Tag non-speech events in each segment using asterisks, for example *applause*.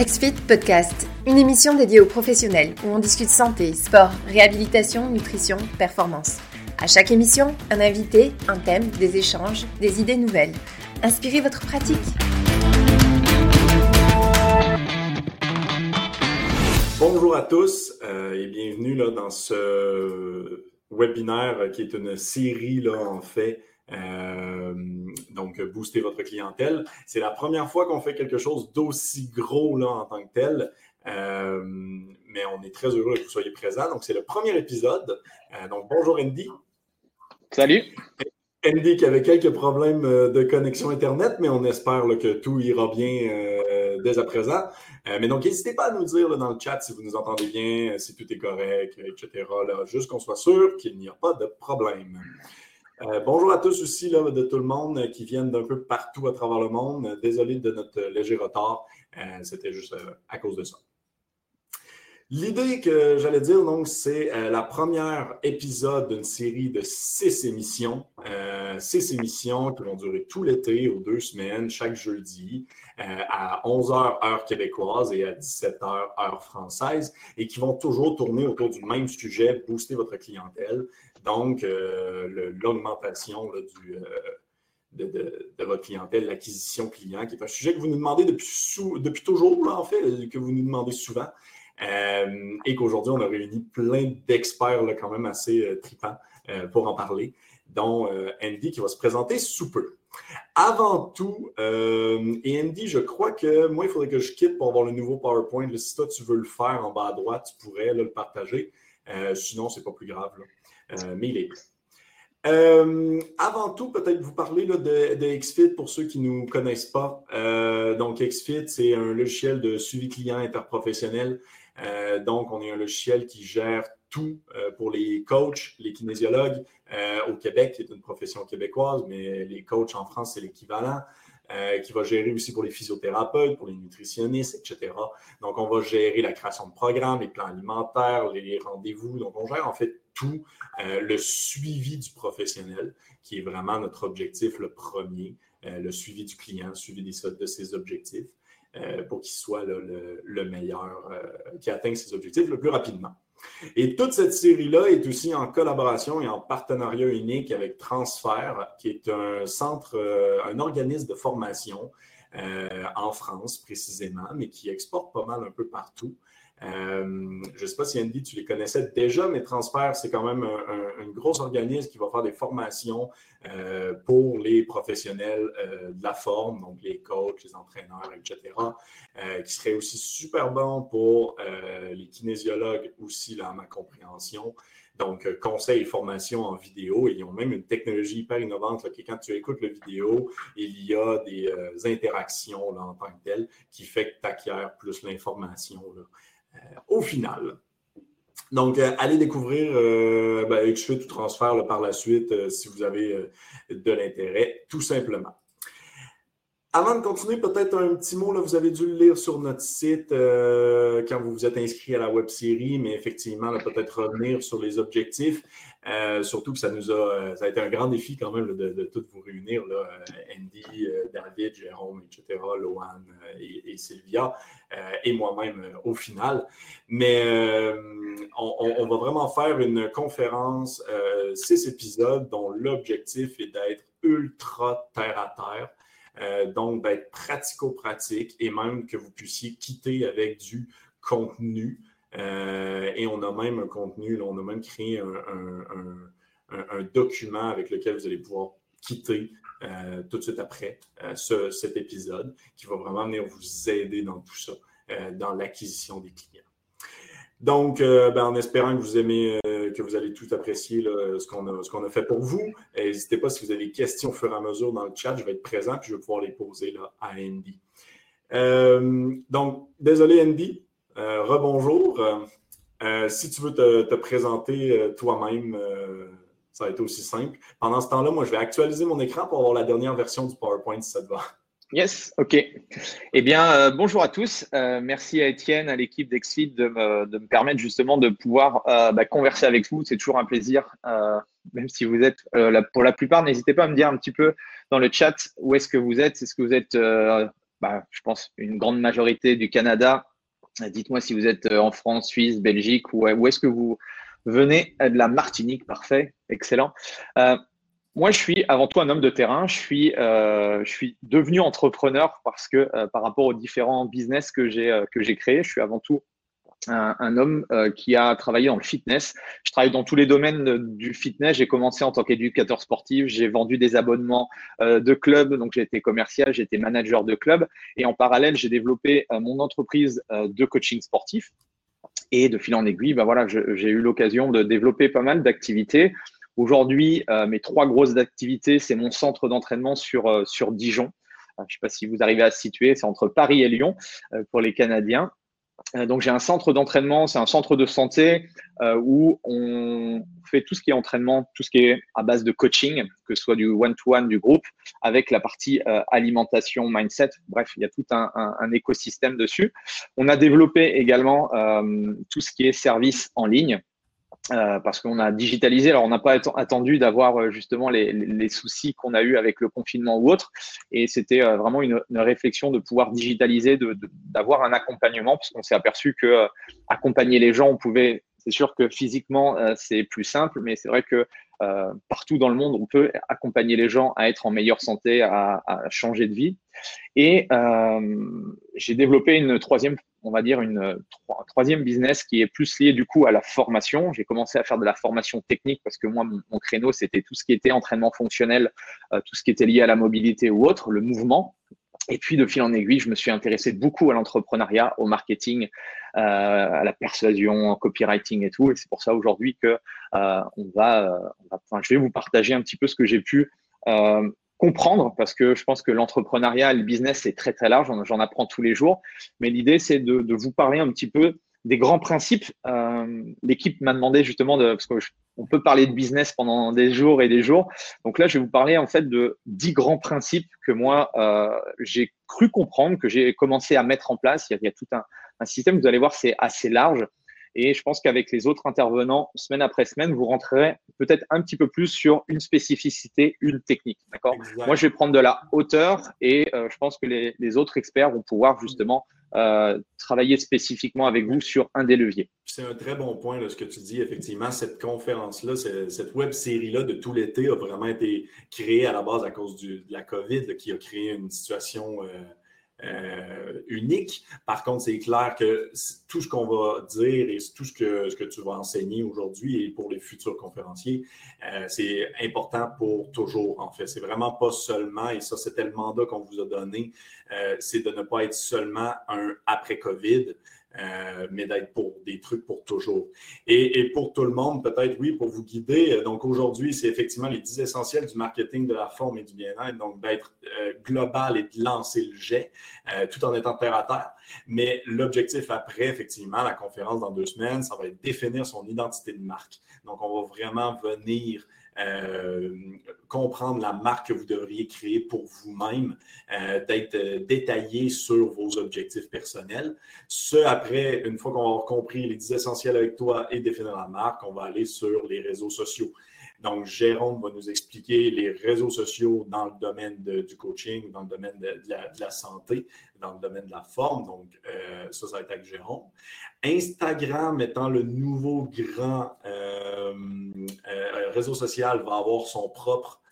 XFIT Podcast, une émission dédiée aux professionnels où on discute santé, sport, réhabilitation, nutrition, performance. À chaque émission, un invité, un thème, des échanges, des idées nouvelles. Inspirez votre pratique. Bonjour à tous euh, et bienvenue dans ce webinaire qui est une série là, en fait euh, donc, booster votre clientèle. C'est la première fois qu'on fait quelque chose d'aussi gros là, en tant que tel. Euh, mais on est très heureux que vous soyez présents. Donc, c'est le premier épisode. Euh, donc, bonjour Andy. Salut. Andy qui avait quelques problèmes de connexion Internet, mais on espère que tout ira bien dès à présent. mais donc, n'hésitez pas à nous dire dans le chat si vous nous entendez bien, si tout est correct, etc. Là, juste qu'on soit sûr qu'il n'y a pas de problème. Euh, bonjour à tous aussi de tout le monde qui viennent d'un peu partout à travers le monde. Désolé de notre léger retard. Euh, c'était juste euh, à cause de ça. L'idée que j'allais dire, donc, c'est la première épisode d'une série de six émissions. six émissions qui vont durer tout l'été, aux deux semaines, chaque jeudi, à 11h heure québécoise et à 17h heure française, et qui vont toujours tourner autour du même sujet, booster votre clientèle. Donc, euh, l'augmentation euh, de, votre clientèle, l'acquisition client, qui est un sujet que vous nous demandez depuis, toujours, en fait, que vous nous demandez souvent. Euh, et qu'aujourd'hui, on a réuni plein d'experts quand même assez tripants pour en parler, dont Andy qui va se présenter sous peu. Avant tout, et Andy, je crois que moi, il faudrait que je quitte pour avoir le nouveau PowerPoint. si toi, tu veux le faire en bas à droite, tu pourrais le partager. sinon, ce n'est pas plus grave. Euh, mais il est euh, avant tout, peut-être vous parler de, de, XFIT pour ceux qui ne nous connaissent pas. Euh, donc, XFIT, c'est un logiciel de suivi client interprofessionnel. donc, on est un logiciel qui gère tout pour les coachs, les kinésiologues au Québec, qui est une profession québécoise, mais les coachs en France, c'est l'équivalent. qui va gérer aussi pour les physiothérapeutes, pour les nutritionnistes, etc. Donc, on va gérer la création de programmes, les plans alimentaires, les rendez-vous. Donc, on gère en fait tout euh, le suivi du professionnel, qui est vraiment notre objectif, le premier, euh, le suivi du client, le suivi de ses objectifs, euh, pour qu'il soit le, meilleur, qui atteigne ses objectifs le plus rapidement. Et toute cette série-là est aussi en collaboration et en partenariat unique avec Transfert, qui est un centre, un organisme de formation en France précisément, mais qui exporte pas mal un peu partout. Euh, je ne sais pas si Andy, tu les connaissais déjà, mais Transfert, c'est quand même un, gros organisme qui va faire des formations euh, pour les professionnels euh, de la forme, donc les coachs, les entraîneurs, etc., qui serait aussi super bon pour les kinésiologues aussi, là, à ma compréhension. Donc, conseils et formations en vidéo. Ils ont même une technologie hyper innovante là, quand tu écoutes la vidéo, il y a des interactions là, en tant que telles qui fait que tu acquiers plus l'information. Euh, au final. Donc, euh, allez découvrir euh, ben, XFIT ou transfert par la suite si vous avez de l'intérêt, tout simplement. Avant de continuer, peut-être un petit mot, là, vous avez dû le lire sur notre site euh, quand vous vous êtes inscrit à la web série, mais effectivement, peut-être revenir sur les objectifs. Euh, surtout que ça nous a, euh, ça a été un grand défi quand même de, de vous réunir, là, Andy, David, Jérôme, etc., Lohan et, Sylvia, et moi-même au final. Mais on, va vraiment faire une conférence, six épisodes, dont l'objectif est d'être ultra terre à terre. Euh, donc, d'être pratico-pratique et même que vous puissiez quitter avec du contenu. Euh, et on a même un contenu, on a même créé un, document avec lequel vous allez pouvoir quitter euh, tout de suite après cet épisode qui va vraiment venir vous aider dans tout ça, dans l'acquisition des clients. Donc, euh, ben, en espérant que vous aimez, euh, que vous allez tout apprécier ce qu'on a, fait pour vous. N'hésitez pas si vous avez des questions au fur et à mesure dans le chat, je vais être présent puis je vais pouvoir les poser là, à Andy. Euh, donc, désolé Andy, rebonjour. si tu veux te, te présenter toi-même, ça va être aussi simple. Pendant ce temps-là, moi, je vais actualiser mon écran pour avoir la dernière version du PowerPoint si ça te va. Yes, ok. Eh bien, euh, bonjour à tous. Euh, merci à Étienne, à l'équipe d'Exfit de me, permettre justement de pouvoir euh, bah, converser avec vous. C'est toujours un plaisir, même si vous êtes, pour la plupart, n'hésitez pas à me dire un petit peu dans le chat où est-ce que vous êtes. Est-ce que vous êtes bah, je pense, une grande majorité du Canada. Dites-moi si vous êtes en France, Suisse, Belgique, ou où est-ce que vous venez de la Martinique? Parfait, excellent. moi, je suis avant tout un homme de terrain. Je suis, je suis devenu entrepreneur parce que par rapport aux différents business que j'ai que j'ai créés, je suis avant tout un, homme euh, qui a travaillé dans le fitness. Je travaille dans tous les domaines du fitness. J'ai commencé en tant qu'éducateur sportif. J'ai vendu des abonnements euh, de clubs. Donc, j'ai été commercial, j'ai été manager de club. Et en parallèle, j'ai développé euh, mon entreprise de coaching sportif. Et de fil en aiguille, ben voilà, j'ai eu l'occasion de développer pas mal d'activités. Aujourd'hui, mes trois grosses activités, c'est mon centre d'entraînement sur, sur Dijon. Je ne sais pas si vous arrivez à se situer, c'est entre Paris et Lyon pour les Canadiens. Euh, donc j'ai un centre d'entraînement, c'est un centre de santé euh, où on fait tout ce qui est entraînement, tout ce qui est à base de coaching, que ce soit du one-to-one, du groupe, avec la partie euh, alimentation, mindset. Bref, il y a tout un, un, écosystème dessus. On a développé également tout ce qui est service en ligne. Euh, parce qu'on a digitalisé. Alors, on n'a pas attendu d'avoir euh, justement les, les soucis qu'on a eu avec le confinement ou autre. Et c'était euh, vraiment une, une, réflexion de pouvoir digitaliser, d'avoir de, un accompagnement, parce qu'on s'est aperçu que accompagner les gens, on pouvait. C'est sûr que physiquement, c'est plus simple, mais c'est vrai que partout dans le monde, on peut accompagner les gens à être en meilleure santé, à, changer de vie. Et j'ai développé une troisième on va dire, une, un troisième business qui est plus lié du coup à la formation. J'ai commencé à faire de la formation technique parce que moi, mon, créneau, c'était tout ce qui était entraînement fonctionnel, euh, tout ce qui était lié à la mobilité ou autre, le mouvement. Et puis, de fil en aiguille, je me suis intéressé beaucoup à l'entrepreneuriat, au marketing, euh, à la persuasion, au copywriting et tout. Et c'est pour ça aujourd'hui que euh, on va, enfin, je vais vous partager un petit peu ce que j'ai pu comprendre parce que je pense que l'entrepreneuriat, le business, c'est très, très large. J'en apprends tous les jours. Mais l'idée, c'est de, de, vous parler un petit peu des grands principes. Euh, L'équipe m'a demandé justement de, parce qu'on peut parler de business pendant des jours et des jours. Donc là, je vais vous parler en fait de dix grands principes que moi, euh, j'ai cru comprendre, que j'ai commencé à mettre en place. Il y a, il y a tout un, un système, vous allez voir, c'est assez large. Et je pense qu'avec les autres intervenants, semaine après semaine, vous rentrerez peut-être un petit peu plus sur une spécificité, une technique. D'accord? Moi, je vais prendre de la hauteur et euh, je pense que les, les, autres experts vont pouvoir justement euh, travailler spécifiquement avec vous sur un des leviers. C'est un très bon point, ce que tu dis. Effectivement, cette conférence-là, cette web série-là de tout l'été a vraiment été créée à la base à cause du, de la COVID qui a créé une situation. Euh, euh, unique. Par contre, c'est clair que tout ce qu'on va dire et tout ce que, ce que tu vas enseigner aujourd'hui et pour les futurs conférenciers, euh, c'est important pour toujours, en fait. C'est vraiment pas seulement, et ça, c'était le mandat qu'on vous a donné, euh, c'est de ne pas être seulement un après-COVID, euh, mais d'être pour des trucs pour toujours. Et, pour tout le monde, peut-être, oui, pour vous guider. Euh, donc aujourd'hui, c'est effectivement les 10 essentiels du marketing, de la forme et du bien-être. Donc d'être euh, global et de lancer le jet tout en étant terre à terre. Mais l'objectif après, effectivement, la conférence dans deux semaines, ça va être définir son identité de marque. Donc on va vraiment venir euh, comprendre la marque que vous devriez créer pour vous-même, euh, d'être euh, détaillé sur vos objectifs personnels. Ce, après, une fois qu'on aura compris les 10 essentiels avec toi et définir la marque, on va aller sur les réseaux sociaux. Donc, Jérôme va nous expliquer les réseaux sociaux dans le domaine du coaching, dans le domaine de, la, santé, dans le domaine de la forme. Donc, euh, ça, ça va être avec Jérôme. Instagram étant le nouveau grand euh, euh, réseau social, va avoir son propre,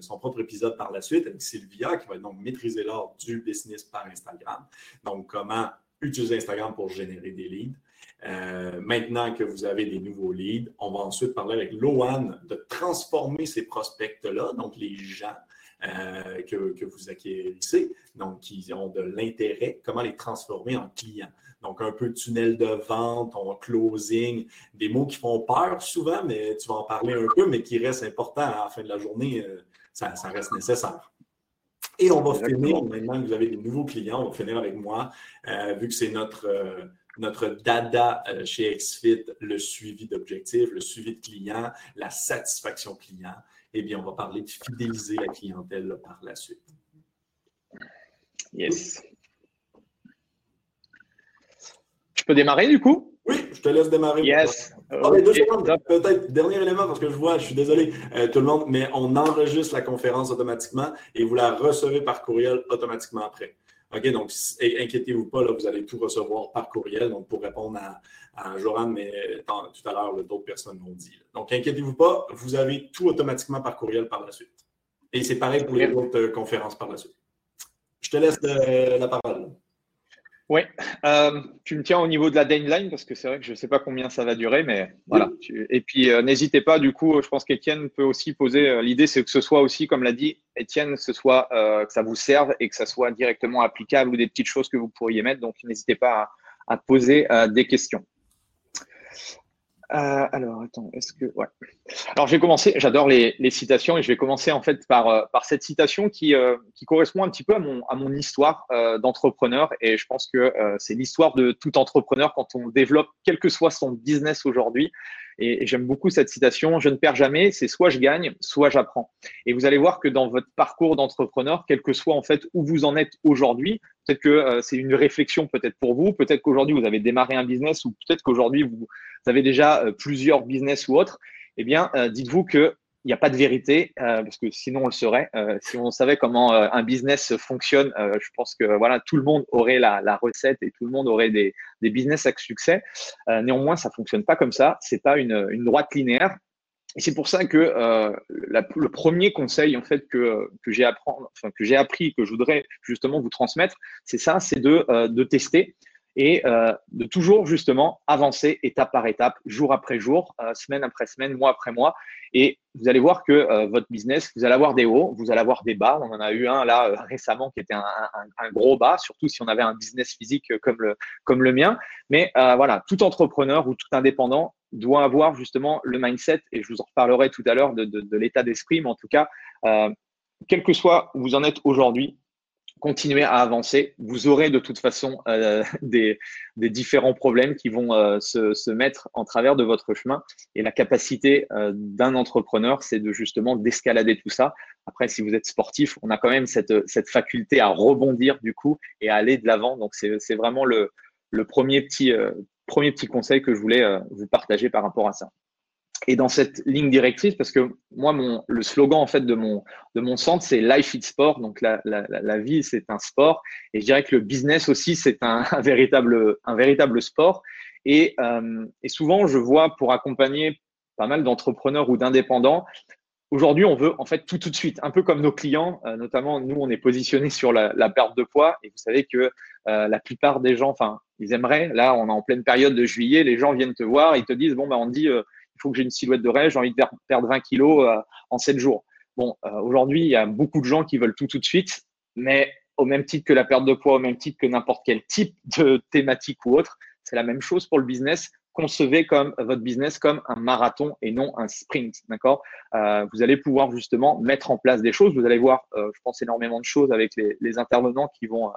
son propre épisode par la suite avec Sylvia, qui va donc maîtriser l'art du business par Instagram. Donc, comment utiliser Instagram pour générer des leads. Euh, maintenant que vous avez des nouveaux leads, on va ensuite parler avec Loan de transformer ces prospects-là, donc les gens euh, que, vous acquérissez, donc qui ont de l'intérêt, comment les transformer en clients. Donc, un peu de tunnel de vente, en closing, des mots qui font peur souvent, mais tu vas en parler un peu, mais qui restent importants à la fin de la journée, euh, ça, ça reste nécessaire. Et on va finir, maintenant que vous avez des nouveaux clients, on va finir avec moi, vu que c'est notre notre dada euh, chez XFIT, le suivi d'objectifs, le suivi de clients, la satisfaction client, eh bien, on va parler de fidéliser la clientèle par la suite. Yes. Je peux démarrer du coup? Oui, je te laisse démarrer. Yes. Peut-être dernier élément parce que je vois, je suis désolé euh, tout le monde, mais on enregistre la conférence automatiquement et vous la recevez par courriel automatiquement après. OK, donc inquiétez-vous pas, là, vous allez tout recevoir par courriel. Donc, pour répondre à, à Joran, mais tout à l'heure, d'autres personnes l'ont dit. Donc, inquiétez-vous pas, vous avez tout automatiquement par courriel par la suite. Et c'est pareil pour les autres euh, conférences par la suite. Je te laisse euh, la parole. Oui, euh, tu me tiens au niveau de la deadline parce que c'est vrai que je ne sais pas combien ça va durer, mais voilà. Et puis n'hésitez pas, du coup, je pense qu'Étienne peut aussi poser. L'idée, c'est que ce soit aussi, comme l'a dit Étienne, ce soit que ça vous serve et que ça soit directement applicable ou des petites choses que vous pourriez mettre. Donc n'hésitez pas à poser des questions. Euh, alors, attends, est-ce que. Ouais. Alors, je vais commencer. J'adore les, citations et je vais commencer en fait par, euh, cette citation qui, euh, qui correspond un petit peu à mon histoire d'entrepreneur. Et je pense que c'est l'histoire de tout entrepreneur quand on développe, quel que soit son business aujourd'hui. Et, j'aime beaucoup cette citation. Je ne perds jamais, c'est soit je gagne, soit j'apprends. Et vous allez voir que dans votre parcours d'entrepreneur, quel que soit en fait où vous en êtes aujourd'hui, peut-être que c'est une réflexion peut-être pour vous, peut-être qu'aujourd'hui vous avez démarré un business ou peut-être qu'aujourd'hui vous vous avez déjà euh, plusieurs business ou autres, eh bien, euh, dites-vous que il n'y a pas de vérité, euh, parce que sinon on le saurait. si on savait comment un business fonctionne, je pense que voilà, tout le monde aurait la, recette et tout le monde aurait des, business à succès. néanmoins, ça fonctionne pas comme ça. C'est pas une, droite linéaire. Et c'est pour ça que le premier conseil en fait que, que j'ai enfin, appris, que je voudrais justement vous transmettre, c'est ça, c'est de, de tester et euh, de toujours justement avancer étape par étape, jour après jour, euh, semaine après semaine, mois après mois. Et vous allez voir que euh, votre business, vous allez avoir des hauts, vous allez avoir des bas. On en a eu un là récemment qui était un, gros bas, surtout si on avait un business physique comme le, comme le mien. Mais voilà, tout entrepreneur ou tout indépendant doit avoir justement le mindset, et je vous en reparlerai tout à l'heure de, de l'état d'esprit, mais en tout cas, quel que soit où vous en êtes aujourd'hui, continuer à avancer. Vous aurez de toute façon euh, *laughs* des, différents problèmes qui vont euh, se, mettre en travers de votre chemin. Et la capacité euh, d'un entrepreneur, c'est de justement d'escalader tout ça. Après, si vous êtes sportif, on a quand même cette, faculté à rebondir du coup et à aller de l'avant. Donc, c'est vraiment le, le premier, petit, premier petit conseil que je voulais vous partager par rapport à ça et dans cette ligne directrice, parce que moi, mon, le slogan en fait de mon, de mon centre, c'est Life is Sport. Donc la, la, la vie, c'est un sport. Et je dirais que le business aussi, c'est un, *laughs* un, véritable, un véritable sport. Et, euh, et souvent, je vois pour accompagner pas mal d'entrepreneurs ou d'indépendants, aujourd'hui, on veut en fait tout tout de suite, un peu comme nos clients, euh, notamment nous, on est positionné sur la, la, perte de poids. Et vous savez que euh, la plupart des gens, enfin, ils aimeraient. Là, on est en pleine période de juillet, les gens viennent te voir, ils te disent bon, ben, on dit euh, faut que j'ai une silhouette de rêve, j'ai envie de perdre 20 kilos euh, en 7 jours. Bon, euh, aujourd'hui, il y a beaucoup de gens qui veulent tout tout de suite, mais au même titre que la perte de poids, au même titre que n'importe quel type de thématique ou autre, c'est la même chose pour le business. Concevez comme votre business comme un marathon et non un sprint, d'accord? Euh, Vous allez pouvoir justement mettre en place des choses. Vous allez voir, je pense énormément de choses avec les, intervenants qui vont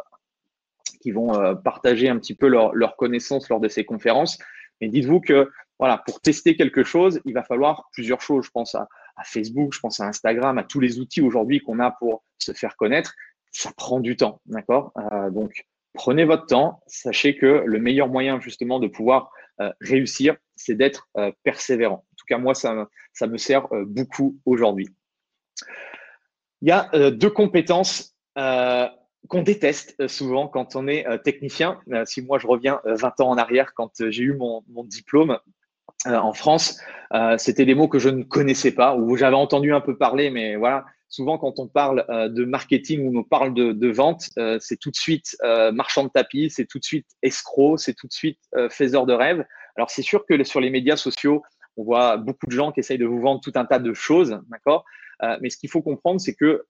qui vont partager un petit peu leurs leur connaissances lors de ces conférences. Mais dites-vous que voilà, pour tester quelque chose, il va falloir plusieurs choses. Je pense à, Facebook, je pense à Instagram, à tous les outils aujourd'hui qu'on a pour se faire connaître. Ça prend du temps, d'accord? Euh, Donc, prenez votre temps. Sachez que le meilleur moyen justement de pouvoir euh, réussir, c'est d'être euh, persévérant. En tout cas, moi, ça, ça me sert beaucoup aujourd'hui. Il y a deux compétences qu'on déteste souvent quand on est technicien. si moi je reviens 20 ans en arrière, quand j'ai eu mon, mon diplôme, en France, euh, c'était des mots que je ne connaissais pas ou j'avais entendu un peu parler, mais voilà. Souvent, quand on parle euh, de marketing ou on parle de, vente, c'est tout de suite marchand de tapis, c'est tout de suite escroc, c'est tout de suite faiseur de rêve. Alors, c'est sûr que sur les médias sociaux, on voit beaucoup de gens qui essayent de vous vendre tout un tas de choses, d'accord? Mais ce qu'il faut comprendre, c'est que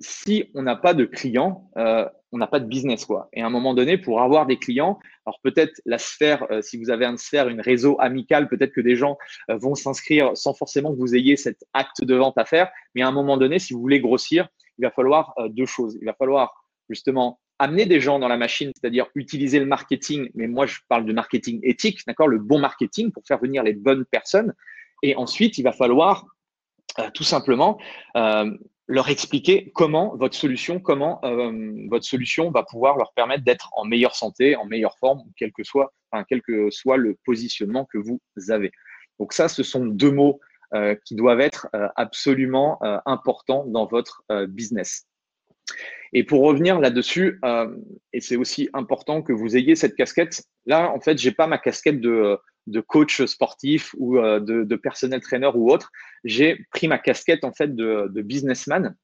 si on n'a pas de clients, euh, on n'a pas de business quoi. Et à un moment donné, pour avoir des clients, alors peut-être la sphère, euh, si vous avez une sphère, une réseau amical, peut-être que des gens euh, vont s'inscrire sans forcément que vous ayez cet acte de vente à faire. Mais à un moment donné, si vous voulez grossir, il va falloir deux choses. Il va falloir justement amener des gens dans la machine, c'est-à-dire utiliser le marketing. Mais moi, je parle de marketing éthique, d'accord, le bon marketing pour faire venir les bonnes personnes. Et ensuite, il va falloir tout simplement leur expliquer comment votre solution, comment euh, votre solution va pouvoir leur permettre d'être en meilleure santé, en meilleure forme, quel que soit, enfin, que soit le positionnement que vous avez. Donc ça, ce sont deux mots euh, qui doivent être euh, absolument importants dans votre business. Et pour revenir là-dessus, et c'est aussi important que vous ayez cette casquette. Là, en fait, j'ai pas ma casquette de, de coach sportif ou euh, de, personnel trainer ou autre. J'ai pris ma casquette en fait de, businessman.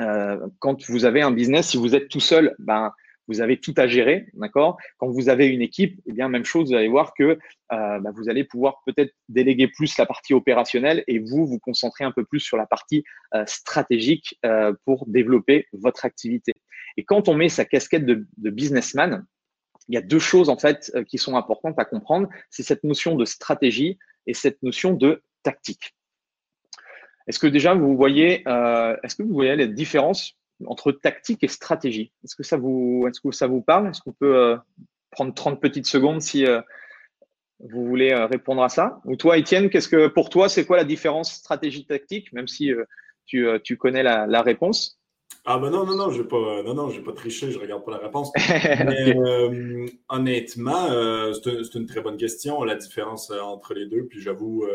Euh, quand vous avez un business, si vous êtes tout seul, ben vous avez tout à gérer, d'accord? Quand vous avez une équipe, eh bien même chose, vous allez voir que euh, bah, vous allez pouvoir peut-être déléguer plus la partie opérationnelle et vous vous concentrer un peu plus sur la partie stratégique pour développer votre activité. Et quand on met sa casquette de businessman, il y a deux choses en fait qui sont importantes à comprendre, c'est cette notion de stratégie et cette notion de tactique. Est-ce que déjà vous voyez, est-ce que vous voyez la différence entre tactique et stratégie? Est-ce que ça vous, est-ce que ça vous parle? Est-ce qu'on peut euh, prendre 30 petites secondes si euh, vous voulez euh, répondre à ça? Ou toi, Étienne, qu'est-ce que pour toi, c'est quoi la différence stratégie-tactique, même si tu, tu, connais la, la, réponse Ah ben non, non, non, je n'ai pas, non, non, pas triché, je regarde pas la réponse. *laughs* Mais honnêtement, c'est, c'est une très bonne question, la différence entre les deux. Puis j'avoue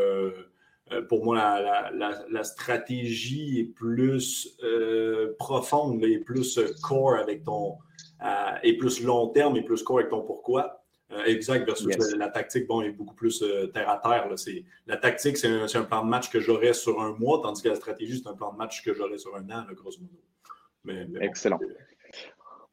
euh, pour moi, la, stratégie est plus euh, profonde et plus core avec ton. Euh, et plus long terme et plus core avec ton pourquoi. exact, versus la, tactique, bon, est beaucoup plus terre à terre. la tactique, c'est un, plan de match que j'aurais sur un mois, tandis que la stratégie, c'est un plan de match que j'aurais sur un an, grosso modo. Excellent.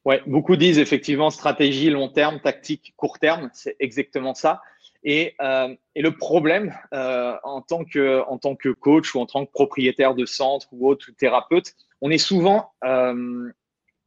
Ouais, beaucoup disent effectivement stratégie long terme, tactique court terme. C'est exactement ça. Et, euh, et, le problème euh, en, tant que, en tant que coach ou en tant que propriétaire de centre ou autre thérapeute, on est souvent euh,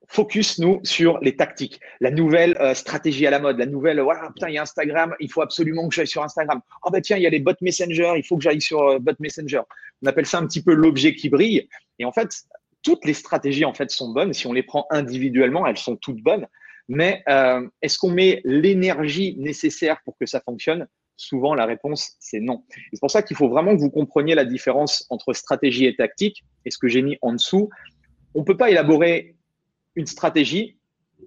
focus, nous, sur les tactiques, la nouvelle stratégie à la mode, la nouvelle, voilà, putain, il y a Instagram, il faut absolument que j'aille sur Instagram. Oh, bah tiens, il y a les bot Messenger, il faut que j'aille sur bot Messenger. On appelle ça un petit peu l'objet qui brille. Et en fait, toutes les stratégies, en fait, sont bonnes. Si on les prend individuellement, elles sont toutes bonnes. Mais euh, est-ce qu'on met l'énergie nécessaire pour que ça fonctionne? Souvent, la réponse, c'est non. C'est pour ça qu'il faut vraiment que vous compreniez la différence entre stratégie et tactique. Et ce que j'ai mis en dessous, on ne peut pas élaborer une stratégie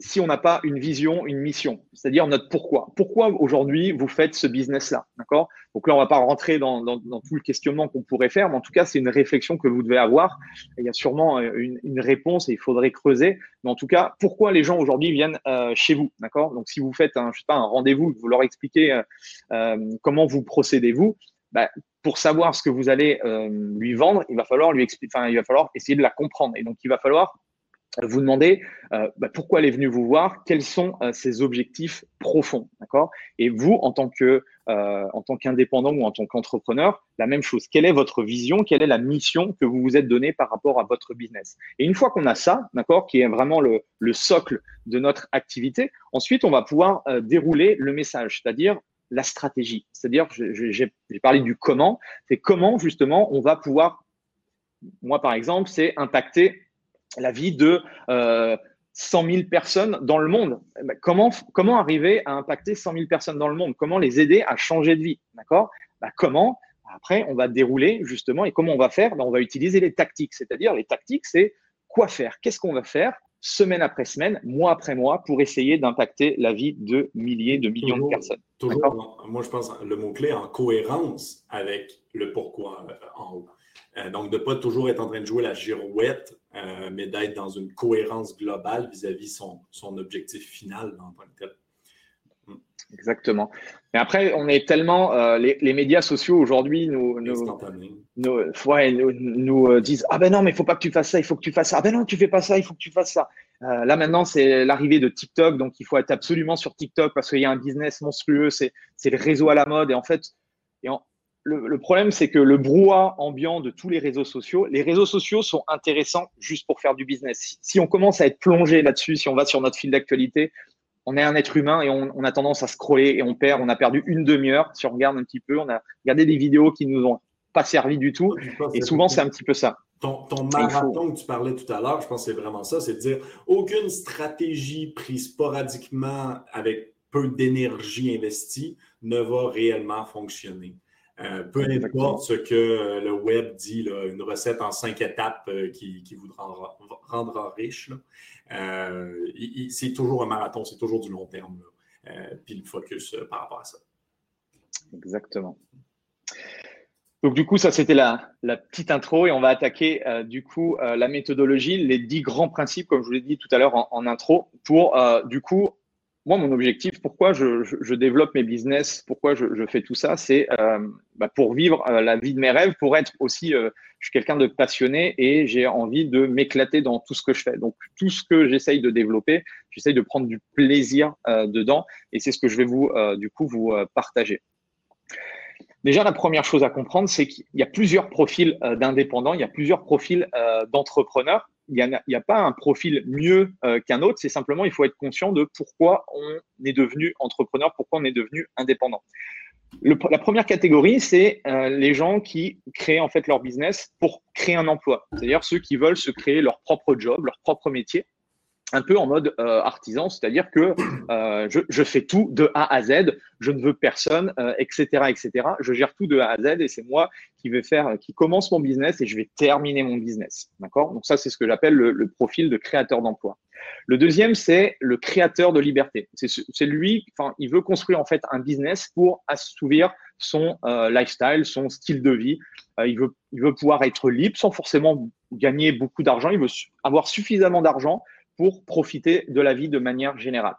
si on n'a pas une vision, une mission, c'est-à-dire notre pourquoi. Pourquoi aujourd'hui vous faites ce business-là, d'accord? Donc là, on ne va pas rentrer dans, tout le questionnement qu'on pourrait faire, mais en tout cas, c'est une réflexion que vous devez avoir. Il y a sûrement euh, une, réponse et il faudrait creuser. Mais en tout cas, pourquoi les gens aujourd'hui viennent euh, chez vous, d'accord? Donc si vous faites un, un rendez-vous, vous leur expliquez euh, comment vous procédez vous, bah, pour savoir ce que vous allez lui vendre, il va falloir lui expliquer, il va falloir essayer de la comprendre. Et donc, il va falloir vous demandez euh, bah, pourquoi elle est venue vous voir, quels sont euh, ses objectifs profonds, d'accord? Et vous, en tant que euh, en tant qu'indépendant ou en tant qu'entrepreneur, la même chose. Quelle est votre vision? Quelle est la mission que vous vous êtes donnée par rapport à votre business? Et une fois qu'on a ça, d'accord, qui est vraiment le, le, socle de notre activité, ensuite on va pouvoir euh, dérouler le message, c'est-à-dire la stratégie. C'est-à-dire, j'ai parlé du comment. C'est comment justement on va pouvoir, moi par exemple, c'est impacter la vie de euh, 100 000 personnes dans le monde. Eh ben, comment, comment arriver à impacter 100 000 personnes dans le monde? Comment les aider à changer de vie? D'accord? Bah, Comment Après, on va dérouler justement. Et comment on va faire? Bah, On va utiliser les tactiques. C'est-à-dire, les tactiques, c'est quoi faire? Qu'est-ce qu'on va faire semaine après semaine, mois après mois, pour essayer d'impacter la vie de milliers, de millions de personnes? Toujours, moi, je pense le mot-clé en cohérence avec le pourquoi euh, en haut. Euh, donc, de ne pas toujours être en train de jouer la girouette, euh, mais d'être dans une cohérence globale vis-à-vis son, son objectif final en tant que tel. Exactement. Mais après, on est tellement. Euh, les, les, médias sociaux aujourd'hui nous, nous, nous, ouais, nous, disent Ah ben non, mais il ne faut pas que tu fasses ça, il faut que tu fasses ça. Ah ben non, tu ne fais pas ça, il faut que tu fasses ça. là maintenant, c'est l'arrivée de TikTok, donc il faut être absolument sur TikTok parce qu'il y a un business monstrueux, c'est le réseau à la mode. Et en fait, et en, le, problème, c'est que le brouhaha ambiant de tous les réseaux sociaux, les réseaux sociaux sont intéressants juste pour faire du business. Si, on commence à être plongé là-dessus, si on va sur notre fil d'actualité, on est un être humain et on, a tendance à scroller et on perd. On a perdu une demi-heure. Si on regarde un petit peu, on a regardé des vidéos qui nous ont pas servi du tout. Et souvent, c'est un petit peu ça. Ton, marathon que tu parlais tout à l'heure, je pense que c'est vraiment ça, c'est de dire aucune stratégie prise sporadiquement avec peu d'énergie investie ne va réellement fonctionner. Euh, peu importe ce que euh, le web dit, une recette en cinq étapes euh, qui, vous rendra, riche, c'est toujours un marathon, c'est toujours du long terme. puis le focus par rapport à ça. Exactement. Donc du coup, ça c'était la, petite intro et on va attaquer du coup la méthodologie, les dix grands principes, comme je vous l'ai dit tout à l'heure en, intro, pour du coup, moi mon objectif, pourquoi je, développe mes business, pourquoi je, fais tout ça, c'est bah, pour vivre la vie de mes rêves, pour être aussi, je suis quelqu'un de passionné et j'ai envie de m'éclater dans tout ce que je fais. Donc tout ce que j'essaye de développer, j'essaye de prendre du plaisir dedans et c'est ce que je vais vous du coup vous partager. Déjà, la première chose à comprendre, c'est qu'il y a plusieurs profils euh, d'indépendants, il y a plusieurs profils euh, d'entrepreneurs. Il n'y a, pas un profil mieux euh, qu'un autre, c'est simplement il faut être conscient de pourquoi on est devenu entrepreneur, pourquoi on est devenu indépendant. la première catégorie, c'est les gens qui créent en fait leur business pour créer un emploi, c'est-à-dire ceux qui veulent se créer leur propre job, leur propre métier un peu en mode euh, artisan, c'est-à-dire que euh, je, fais tout de A à Z, je ne veux personne, etc., euh, etc. Je gère tout de A à Z et c'est moi qui vais faire, qui commence mon business et je vais terminer mon business. D'accord? Donc ça, c'est ce que j'appelle le, profil de créateur d'emploi. Le deuxième, c'est le créateur de liberté. C'est lui, enfin, il veut construire en fait un business pour assouvir son lifestyle, son style de vie. il, veut, il veut pouvoir être libre sans forcément gagner beaucoup d'argent. Il veut avoir suffisamment d'argent pour profiter de la vie de manière générale.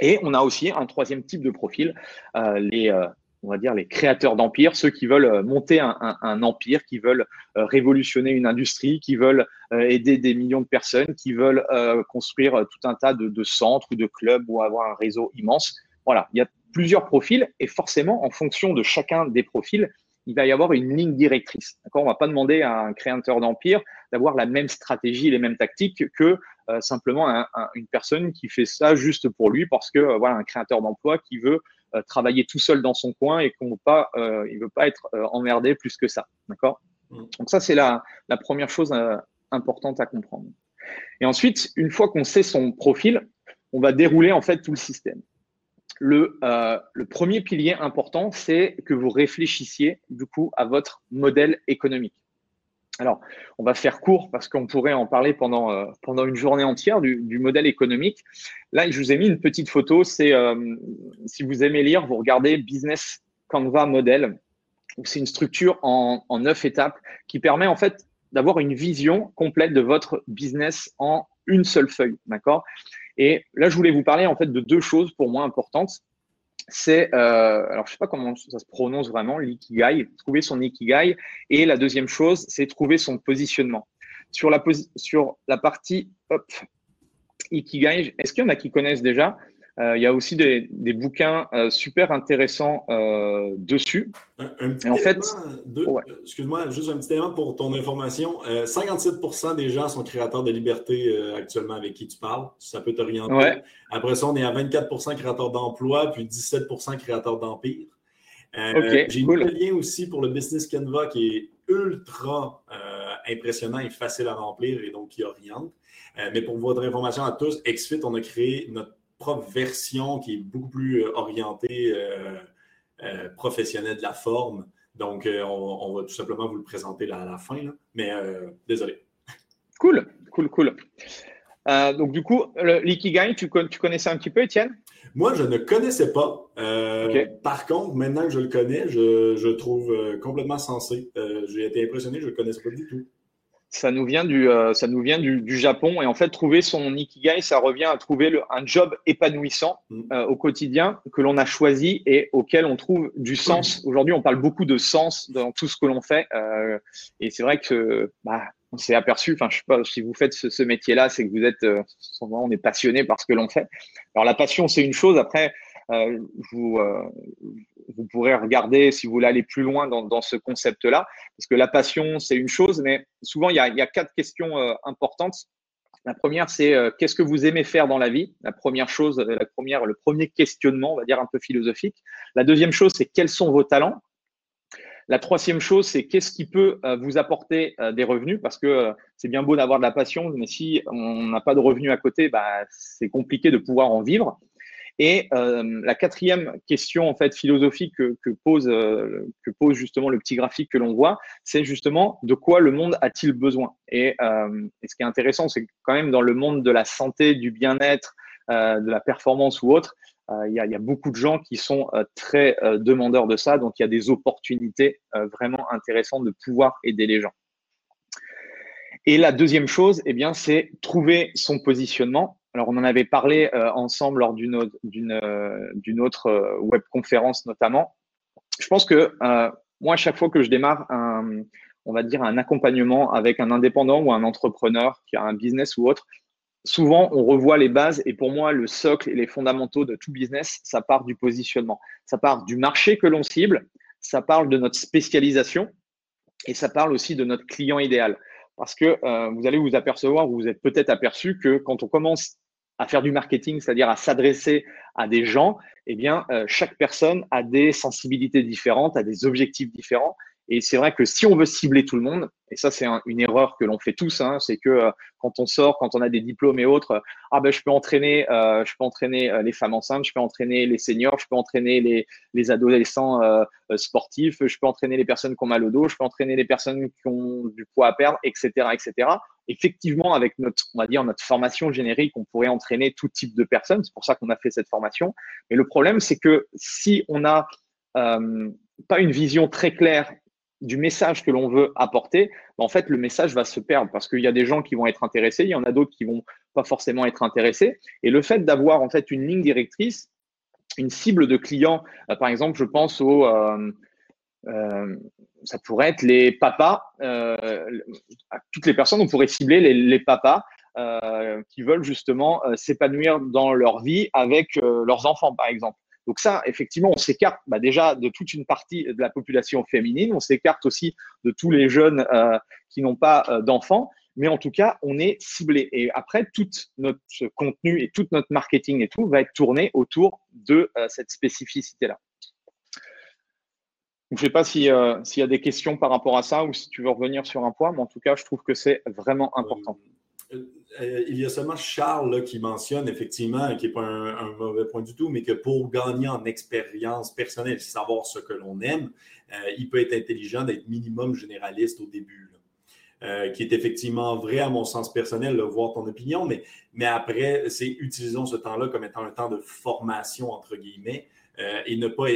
Et on a aussi un troisième type de profil, euh, les, euh, on va dire les créateurs d'empires, ceux qui veulent euh, monter un, empire, qui veulent révolutionner une industrie, qui veulent aider des millions de personnes, qui veulent construire tout un tas de, de, centres ou de clubs ou avoir un réseau immense. Voilà, il y a plusieurs profils et forcément, en fonction de chacun des profils, il va y avoir une ligne directrice. On ne va pas demander à un créateur d'empire d'avoir la même stratégie, les mêmes tactiques que euh, simplement une personne qui fait ça juste pour lui parce que euh, voilà un créateur d'emploi qui veut euh, travailler tout seul dans son coin et qu'on pas, il veut pas être emmerdé plus que ça. D'accord? Mm. Donc ça c'est la, la première chose importante à comprendre. Et ensuite, une fois qu'on sait son profil, on va dérouler en fait tout le système. Le, le premier pilier important, c'est que vous réfléchissiez du coup à votre modèle économique. Alors, on va faire court parce qu'on pourrait en parler pendant, euh, une journée entière du, du, modèle économique. Là, je vous ai mis une petite photo. C'est, euh, si vous aimez lire, vous regardez Business Canva Model. C'est une structure en, en neuf étapes qui permet en fait d'avoir une vision complète de votre business en une seule feuille. D'accord? Et là, je voulais vous parler en fait de deux choses pour moi importantes c'est, euh, alors je sais pas comment ça se prononce vraiment, l'ikigai, trouver son ikigai. Et la deuxième chose, c'est trouver son positionnement. Sur la, sur la partie hop, ikigai, est-ce qu'il y en a qui connaissent déjà il y a aussi des, des bouquins euh, super intéressants euh, dessus. Un, en fait, excuse-moi, juste un petit élément pour ton information. 57% des gens sont créateurs de liberté actuellement avec qui tu parles. Ça peut t'orienter. Après ça, on est à 24% créateurs d'emploi, puis 17% créateurs d'empire. J'ai mis le lien aussi pour le Business Canva qui est ultra impressionnant et facile à remplir et donc qui oriente. mais pour votre information à tous, XFIT, on a créé notre propre version qui est beaucoup plus euh, orientée euh, euh, professionnelle de la forme. Donc, on, va tout simplement vous le présenter à la fin. Mais désolé. Cool, cool, cool. donc, du coup, l'ikigai, tu, tu, connaissais un petit peu, Étienne? Moi, je ne connaissais pas. Par contre, maintenant que je le connais, je, je trouve complètement sensé. J'ai été impressionné, je ne le connaissais pas du tout ça nous vient du, euh, ça nous vient du, Japon. Et en fait, trouver son ikigai, ça revient à trouver le, un job épanouissant mm. euh, au quotidien que l'on a choisi et auquel on trouve du sens. Aujourd'hui, on parle beaucoup de sens dans tout ce que l'on fait. Euh, et c'est vrai que bah, on s'est aperçu, enfin, je sais pas, si vous faites ce, métier-là, c'est que vous êtes, on est passionné par ce que l'on fait. Alors, la passion, c'est une chose. Après, vous, vous pourrez regarder si vous voulez aller plus loin dans, dans ce concept-là, parce que la passion, c'est une chose, mais souvent, il y a, il y a quatre questions euh, importantes. La première, c'est euh, qu'est-ce que vous aimez faire dans la vie? La première chose, euh, la première, le premier questionnement, on va dire un peu philosophique. La deuxième chose, c'est quels sont vos talents? La troisième chose, c'est qu'est-ce qui peut vous apporter des revenus? Parce que c'est bien beau d'avoir de la passion, mais si on n'a pas de revenus à côté, bah, c'est compliqué de pouvoir en vivre. Et euh, la quatrième question en fait philosophique que, pose euh, que pose justement le petit graphique que l'on voit, c'est justement de quoi le monde a-t-il besoin? Et, euh, ce qui est intéressant, c'est quand même dans le monde de la santé, du bien-être, de la performance ou autre, il y, a beaucoup de gens qui sont très demandeurs de ça, donc il y a des opportunités vraiment intéressantes de pouvoir aider les gens. Et la deuxième chose, eh bien, c'est trouver son positionnement. Alors, on en avait parlé ensemble lors d'une autre, d'une, autre web conférence notamment. Je pense que moi, à chaque fois que je démarre un, on va dire, un accompagnement avec un indépendant ou un entrepreneur qui a un business ou autre, souvent on revoit les bases et pour moi, le socle et les fondamentaux de tout business, ça part du positionnement. Ça part du marché que l'on cible, ça parle de notre spécialisation et ça parle aussi de notre client idéal. Parce que euh, vous allez vous apercevoir, vous êtes peut-être aperçu que quand on commence à faire du marketing, c'est-à-dire à s'adresser à des gens, eh bien, euh, chaque personne a des sensibilités différentes, a des objectifs différents. Et c'est vrai que si on veut cibler tout le monde, et ça c'est une erreur que l'on fait tous, hein, c'est que euh, quand on sort, quand on a des diplômes et autres, euh, ah ben je peux entraîner, je peux entraîner les femmes enceintes, je peux entraîner les seniors, je peux entraîner les, les adolescents sportifs, je peux entraîner les personnes qui ont mal au dos, je peux entraîner les personnes qui ont du poids à perdre, etc., etc. Effectivement, avec notre, on va dire notre formation générique, on pourrait entraîner tout type de personnes. C'est pour ça qu'on a fait cette formation. Mais le problème, c'est que si on n'a pas une vision très claire du message que l'on veut apporter, en fait, le message va se perdre parce qu'il y a des gens qui vont être intéressés, il y en a d'autres qui vont pas forcément être intéressés. Et le fait d'avoir en fait une ligne directrice, une cible de clients, euh, par exemple, je pense aux, euh, euh, ça pourrait être les papas, toutes les personnes, on pourrait cibler les, papas qui veulent justement s'épanouir dans leur vie avec leurs enfants, par exemple. Donc ça, effectivement, on s'écarte bah, déjà de toute une partie de la population féminine, on s'écarte aussi de tous les jeunes euh, qui n'ont pas euh, d'enfants, mais en tout cas, on est ciblé. Et après, tout notre contenu et tout notre marketing et tout va être tourné autour de euh, cette spécificité-là. Je ne sais pas s'il y a des questions par rapport à ça ou si tu veux revenir sur un point, mais en tout cas, je trouve que c'est vraiment important. Euh, il y a seulement Charles qui mentionne effectivement, qui n'est pas un, mauvais point du tout, mais que pour gagner en expérience personnelle, savoir ce que l'on aime, euh, il peut être intelligent d'être minimum généraliste au début. Euh, qui est effectivement vrai à mon sens personnel, voir ton opinion, mais, mais après, c'est utilisons ce temps-là comme étant un temps de formation, entre guillemets, et ne pas,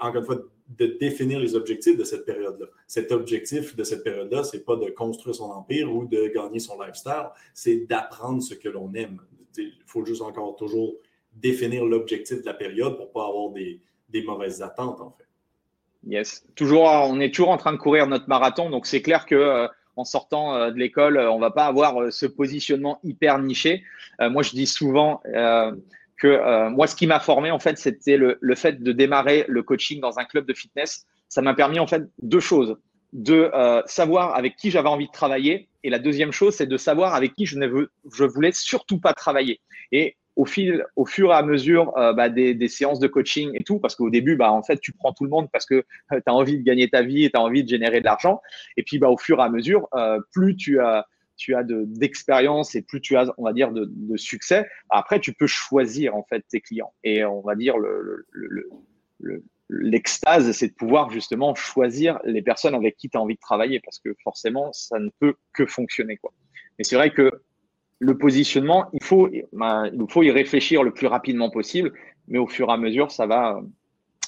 encore une fois, de définir les objectifs de cette période-là. Cet objectif de cette période-là, ce n'est pas de construire son empire ou de gagner son lifestyle, c'est d'apprendre ce que l'on aime. Il faut juste encore toujours définir l'objectif de la période pour ne pas avoir des, mauvaises attentes, en fait. Yes. Toujours, on est toujours en train de courir notre marathon, donc c'est clair que euh, en sortant euh, de l'école, on ne va pas avoir ce positionnement hyper niché. Euh, moi, je dis souvent euh, moi, ce qui m'a formé, en fait, c'était le, fait de démarrer le coaching dans un club de fitness. Ça m'a permis, en fait, deux choses. De euh, savoir avec qui j'avais envie de travailler. Et la deuxième chose, c'est de savoir avec qui je ne voulais surtout pas travailler. Et au, fil, au fur et à mesure euh, bah, des, séances de coaching et tout, parce qu'au début, bah, en fait, tu prends tout le monde parce que tu as envie de gagner ta vie et tu as envie de générer de l'argent. Et puis, bah, au fur et à mesure, plus tu as tu as d'expérience et plus tu as, on va dire, de, succès, après, tu peux choisir en fait tes clients. Et on va dire l'extase, le, c'est de pouvoir justement choisir les personnes avec qui tu as envie de travailler parce que forcément, ça ne peut que fonctionner. Quoi. Mais c'est vrai que le positionnement, il faut, ben, il faut y réfléchir le plus rapidement possible, mais au fur et à mesure, ça va,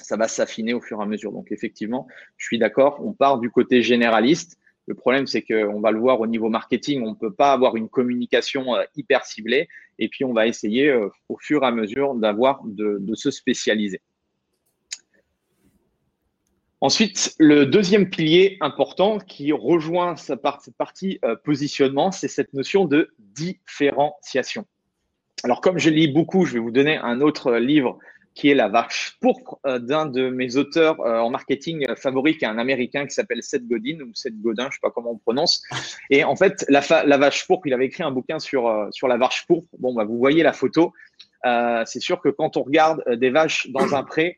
ça va s'affiner au fur et à mesure. Donc effectivement, je suis d'accord, on part du côté généraliste le problème, c'est qu'on va le voir au niveau marketing, on ne peut pas avoir une communication euh, hyper ciblée. Et puis, on va essayer euh, au fur et à mesure d'avoir de, se spécialiser. Ensuite, le deuxième pilier important qui rejoint cette partie euh, positionnement, c'est cette notion de différenciation. Alors, comme je lis beaucoup, je vais vous donner un autre livre qui est la vache pourpre euh, d'un de mes auteurs euh, en marketing favoris, qui est un Américain qui s'appelle Seth Godin, ou Seth Godin, je ne sais pas comment on prononce. Et en fait, la, la, vache pourpre, il avait écrit un bouquin sur, euh, sur la vache pourpre. Bon, bah, vous voyez la photo. c'est sûr que quand on regarde des vaches dans un pré,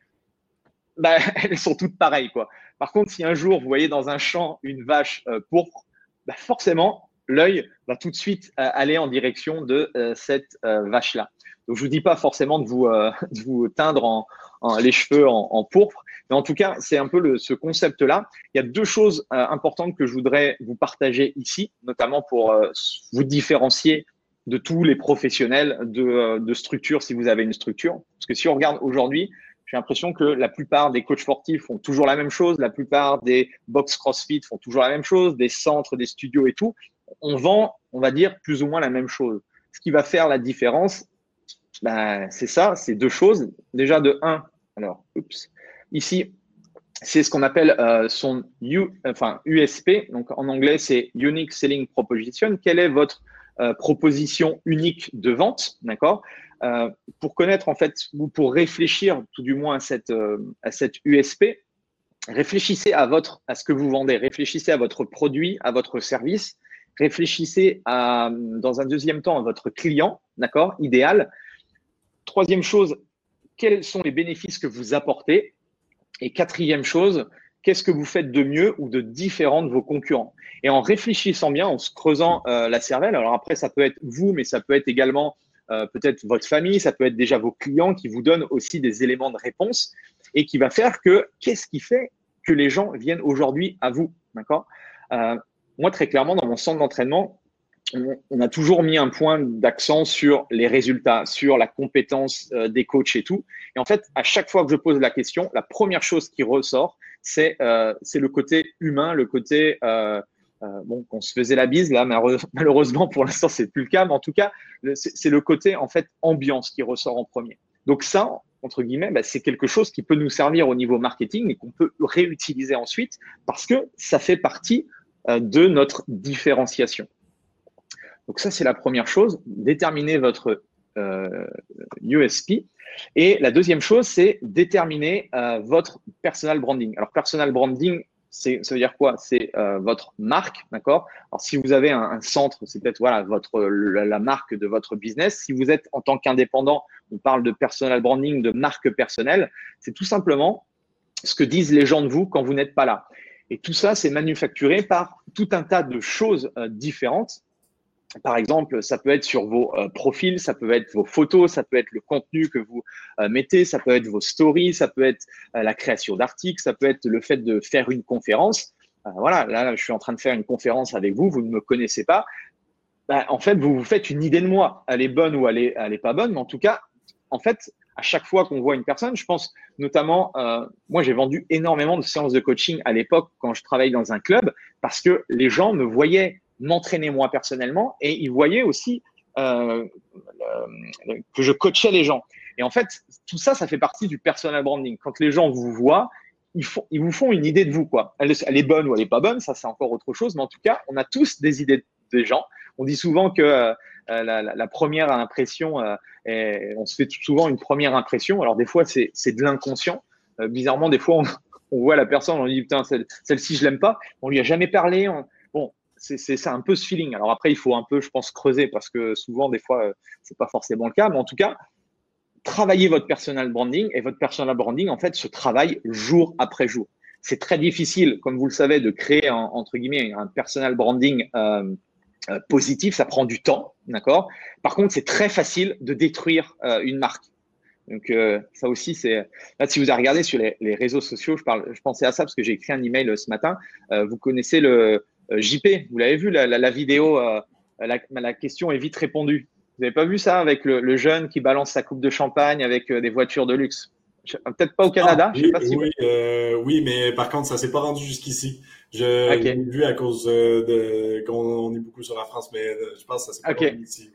bah, *laughs* elles sont toutes pareilles. Quoi. Par contre, si un jour vous voyez dans un champ une vache pourpre, bah, forcément, l'œil va tout de suite aller en direction de cette vache-là. Donc, je vous dis pas forcément de vous, euh, *laughs* vous teindre en, les cheveux en, pourpre, mais en tout cas, c'est un peu le, ce concept-là. Il y a deux choses euh, importantes que je voudrais vous partager ici, notamment pour euh, vous différencier de tous les professionnels de, de structure si vous avez une structure. Parce que si on regarde aujourd'hui, j'ai l'impression que la plupart des coachs sportifs font toujours la même chose, la plupart des box CrossFit font toujours la même chose, des centres, des studios et tout. On vend, on va dire, plus ou moins la même chose. Ce qui va faire la différence, ben, c'est ça, c'est deux choses. Déjà de un, alors, oups, ici, c'est ce qu'on appelle euh, son U, enfin, USP. Donc en anglais, c'est Unique Selling Proposition. Quelle est votre euh, proposition unique de vente, d'accord? Euh, Pour connaître en fait, ou pour réfléchir tout du moins à cette, USP, réfléchissez à votre, à ce que vous vendez, réfléchissez à votre produit, à votre service, réfléchissez dans un deuxième temps à votre client, d'accord Idéal. Troisième chose, quels sont les bénéfices que vous apportez? Et quatrième chose, qu'est-ce que vous faites de mieux ou de différent de vos concurrents? Et en réfléchissant bien, en se creusant euh, la cervelle, alors après, ça peut être vous, mais ça peut être également euh, peut-être votre famille, ça peut être déjà vos clients qui vous donnent aussi des éléments de réponse et qui va faire que qu'est-ce qui fait que les gens viennent aujourd'hui à vous D'accord? Euh, Moi, très clairement, dans mon centre d'entraînement, on, a toujours mis un point d'accent sur les résultats, sur la compétence euh, des coachs et tout. Et en fait, à chaque fois que je pose la question, la première chose qui ressort, c'est euh, le côté humain, le côté euh, euh, bon, qu'on se faisait la bise là, *laughs* malheureusement pour l'instant c'est plus le cas, mais en tout cas c'est le côté en fait ambiance qui ressort en premier. Donc ça, entre guillemets, bah, c'est quelque chose qui peut nous servir au niveau marketing et qu'on peut réutiliser ensuite parce que ça fait partie de notre différenciation. Donc ça, c'est la première chose, déterminer votre euh, USP. Et la deuxième chose, c'est déterminer euh, votre personal branding. Alors, personal branding, ça veut dire quoi? C'est euh, votre marque, d'accord? Alors, si vous avez un, centre, c'est peut-être voilà votre la, marque de votre business. Si vous êtes en tant qu'indépendant, on parle de personal branding, de marque personnelle. C'est tout simplement ce que disent les gens de vous quand vous n'êtes pas là. Et tout ça, c'est manufacturé par tout un tas de choses différentes par exemple, ça peut être sur vos euh, profils, ça peut être vos photos, ça peut être le contenu que vous euh, mettez, ça peut être vos stories, ça peut être euh, la création d'articles, ça peut être le fait de faire une conférence. voilà, là, je suis en train de faire une conférence avec vous, vous ne me connaissez pas. Bah, en fait, vous vous faites une idée de moi. Elle est bonne ou elle est, elle est pas bonne, mais en tout cas, en fait, à chaque fois qu'on voit une personne, je pense notamment, moi j'ai vendu énormément de séances de coaching à l'époque quand je travaillais dans un club parce que les gens me voyaient m'entraîner moi personnellement et ils voyaient aussi euh, que je coachais les gens. Et en fait, tout ça, ça fait partie du personal branding. Quand les gens vous voient, ils, font, ils vous font une idée de vous. Quoi. Elle, est bonne ou elle n'est pas bonne, ça c'est encore autre chose. Mais en tout cas, on a tous des idées des gens. On dit souvent que euh, la, première impression, euh, on se fait souvent une première impression. Alors des fois, c'est de l'inconscient. Bizarrement, des fois, on, voit la personne, on dit putain, celle-ci, je l'aime pas. On lui a jamais parlé. C'est un peu ce feeling. Alors après, il faut un peu, je pense, creuser parce que souvent, des fois, euh, c'est pas forcément le cas. Mais en tout cas, travaillez votre personal branding et votre personal branding, en fait, se travaille jour après jour. C'est très difficile, comme vous le savez, de créer un, entre guillemets un personal branding euh, euh, positif. Ça prend du temps, d'accord? Par contre, c'est très facile de détruire une marque. Donc ça aussi, c'est là si vous avez regardé sur les, réseaux sociaux, je pensais à ça parce que j'ai écrit un email ce matin. vous connaissez le JP, vous l'avez vu, la, vidéo, euh, la, question est vite répondue. Vous n'avez pas vu ça avec le, jeune qui balance sa coupe de champagne avec euh, des voitures de luxe? Peut-être pas au Canada. Ah, oui, mais par contre, ça ne s'est pas rendu jusqu'ici. Je l'ai vu à cause de qu'on est beaucoup sur la France, mais je pense que ça s'est pas rendu ici.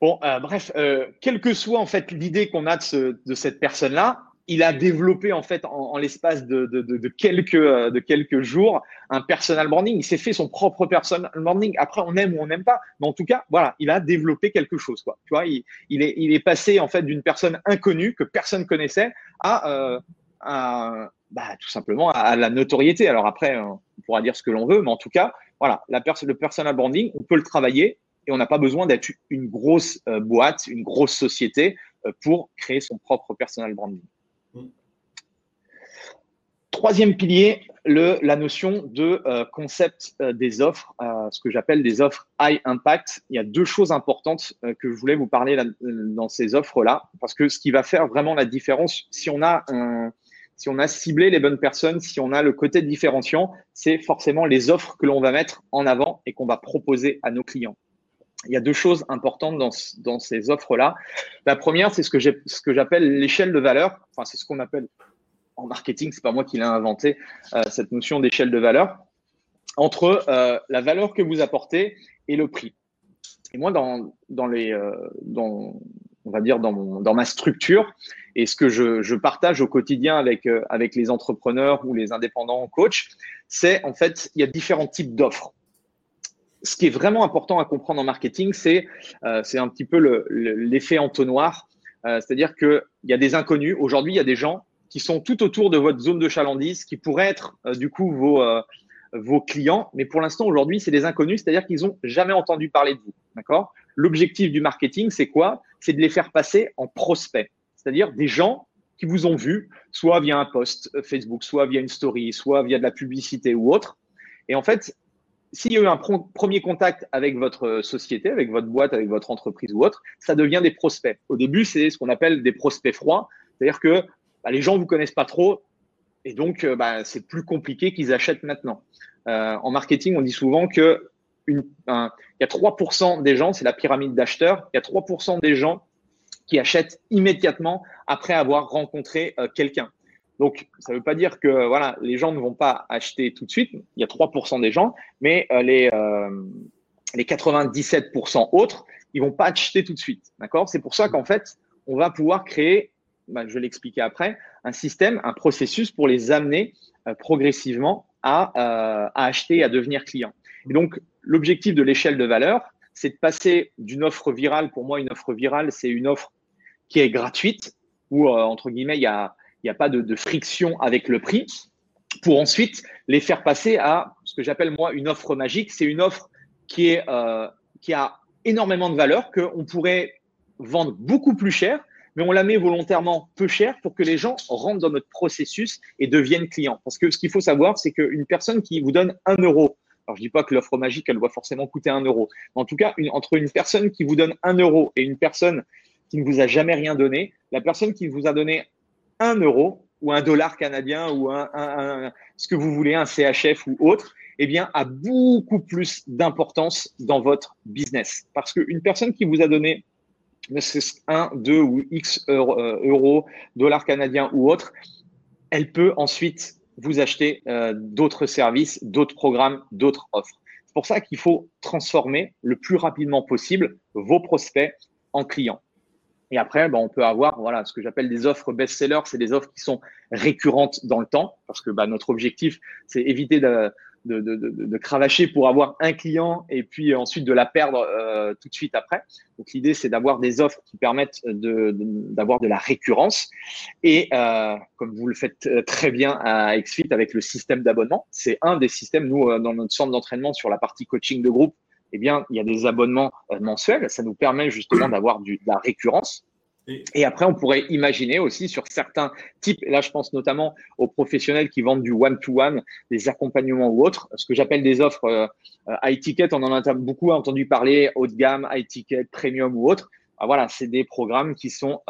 Bon, bref, quelle que soit en fait l'idée qu'on a de, de cette personne-là, il a développé en fait en, l'espace de, quelques, euh, de quelques jours un personal branding. Il s'est fait son propre personal branding. Après, on aime ou on n'aime pas, mais en tout cas, voilà, il a développé quelque chose. Quoi. Tu vois, il, est, il est passé en fait d'une personne inconnue que personne connaissait à, euh, bah, tout simplement à, la notoriété. Alors après, euh, on pourra dire ce que l'on veut, mais en tout cas, voilà, la le personal branding, on peut le travailler et on n'a pas besoin d'être une grosse boîte, une grosse société pour créer son propre personal branding. Troisième pilier, la notion de euh, concept euh, des offres, euh, ce que j'appelle des offres high impact. Il y a deux choses importantes que je voulais vous parler dans ces offres-là, parce que ce qui va faire vraiment la différence, si on a si on a ciblé les bonnes personnes, si on a le côté différenciant, c'est forcément les offres que l'on va mettre en avant et qu'on va proposer à nos clients. il y a deux choses importantes dans, ces offres-là. La première, c'est ce que j'appelle l'échelle de valeur. Enfin, c'est ce qu'on appelle en marketing, c'est pas moi qui l'ai inventé, euh, cette notion d'échelle de valeur, entre euh, la valeur que vous apportez et le prix. Et moi, dans, dans les, euh, dans, on va dire dans, mon, dans ma structure et ce que je, je partage au quotidien avec, avec les entrepreneurs ou les indépendants coachs, c'est en fait, il y a différents types d'offres ce qui est vraiment important à comprendre en marketing, c'est euh, un petit peu l'effet le, entonnoir. Euh, C'est-à-dire qu'il y a des inconnus. Aujourd'hui, il y a des gens qui sont tout autour de votre zone de chalandise, qui pourraient être euh, du coup vos, euh, vos clients. Mais pour l'instant, aujourd'hui, c'est des inconnus, c'est-à-dire qu'ils n'ont jamais entendu parler de vous. D'accord? L'objectif du marketing, c'est quoi? C'est de les faire passer en prospects, c'est-à-dire des gens qui vous ont vu, soit via un post Facebook, soit via une story, soit via de la publicité ou autre. Et en fait, s'il y a eu un premier contact avec votre société, avec votre boîte, avec votre entreprise ou autre, ça devient des prospects. Au début, c'est ce qu'on appelle des prospects froids, c'est-à-dire que bah, les gens ne vous connaissent pas trop et donc euh, bah, c'est plus compliqué qu'ils achètent maintenant. Euh, en marketing, on dit souvent que il y a 3% des gens, c'est la pyramide d'acheteurs, il y a 3% des gens qui achètent immédiatement après avoir rencontré euh, quelqu'un. Donc, ça ne veut pas dire que voilà, les gens ne vont pas acheter tout de suite. Il y a 3% des gens, mais les, les 97% autres, ils vont pas acheter tout de suite. C'est pour ça qu'en fait, on va pouvoir créer, bah, je vais l'expliquer après, un système, un processus pour les amener euh, progressivement à, à acheter, à devenir client. Et donc, l'objectif de l'échelle de valeur, c'est de passer d'une offre virale. Pour moi, une offre virale, c'est une offre qui est gratuite, où, entre guillemets, il y a n'y a pas de, friction avec le prix, pour ensuite les faire passer à ce que j'appelle moi une offre magique. C'est une offre qui, est, euh, qui a énormément de valeur, qu'on pourrait vendre beaucoup plus cher, mais on la met volontairement peu cher pour que les gens rentrent dans notre processus et deviennent clients. Parce que ce qu'il faut savoir, c'est qu'une personne qui vous donne un euro, alors je dis pas que l'offre magique, elle doit forcément coûter un euro, en tout cas, entre une personne qui vous donne un euro et une personne qui ne vous a jamais rien donné, la personne qui vous a donné un euro ou un dollar canadien ou un, ce que vous voulez, un CHF ou autre, eh bien, a beaucoup plus d'importance dans votre business. Parce qu'une personne qui vous a donné 1, 2 ou X euh, euros, dollars canadiens ou autre, elle peut ensuite vous acheter euh, d'autres services, d'autres programmes, d'autres offres. C'est pour ça qu'il faut transformer le plus rapidement possible vos prospects en clients. Et après, ben, on peut avoir voilà, ce que j'appelle des offres best-sellers, c'est des offres qui sont récurrentes dans le temps, parce que ben, notre objectif, c'est éviter de, de, de, de, cravacher pour avoir un client et puis ensuite de la perdre euh, tout de suite après. Donc l'idée, c'est d'avoir des offres qui permettent d'avoir de, la récurrence. Et euh, comme vous le faites euh, très bien à XFIT avec le système d'abonnement, c'est un des systèmes, nous, euh, dans notre centre d'entraînement sur la partie coaching de groupe, eh bien, il y a des abonnements euh, mensuels. Ça nous permet justement d'avoir de la récurrence. Et après, on pourrait imaginer aussi sur certains types, et là je pense notamment aux professionnels qui vendent du one-to-one, des accompagnements ou autres, ce que j'appelle des offres euh, euh, high ticket, on en a beaucoup entendu parler, haut de gamme, high ticket, premium ou autre. Ah, voilà, c'est des programmes qui sont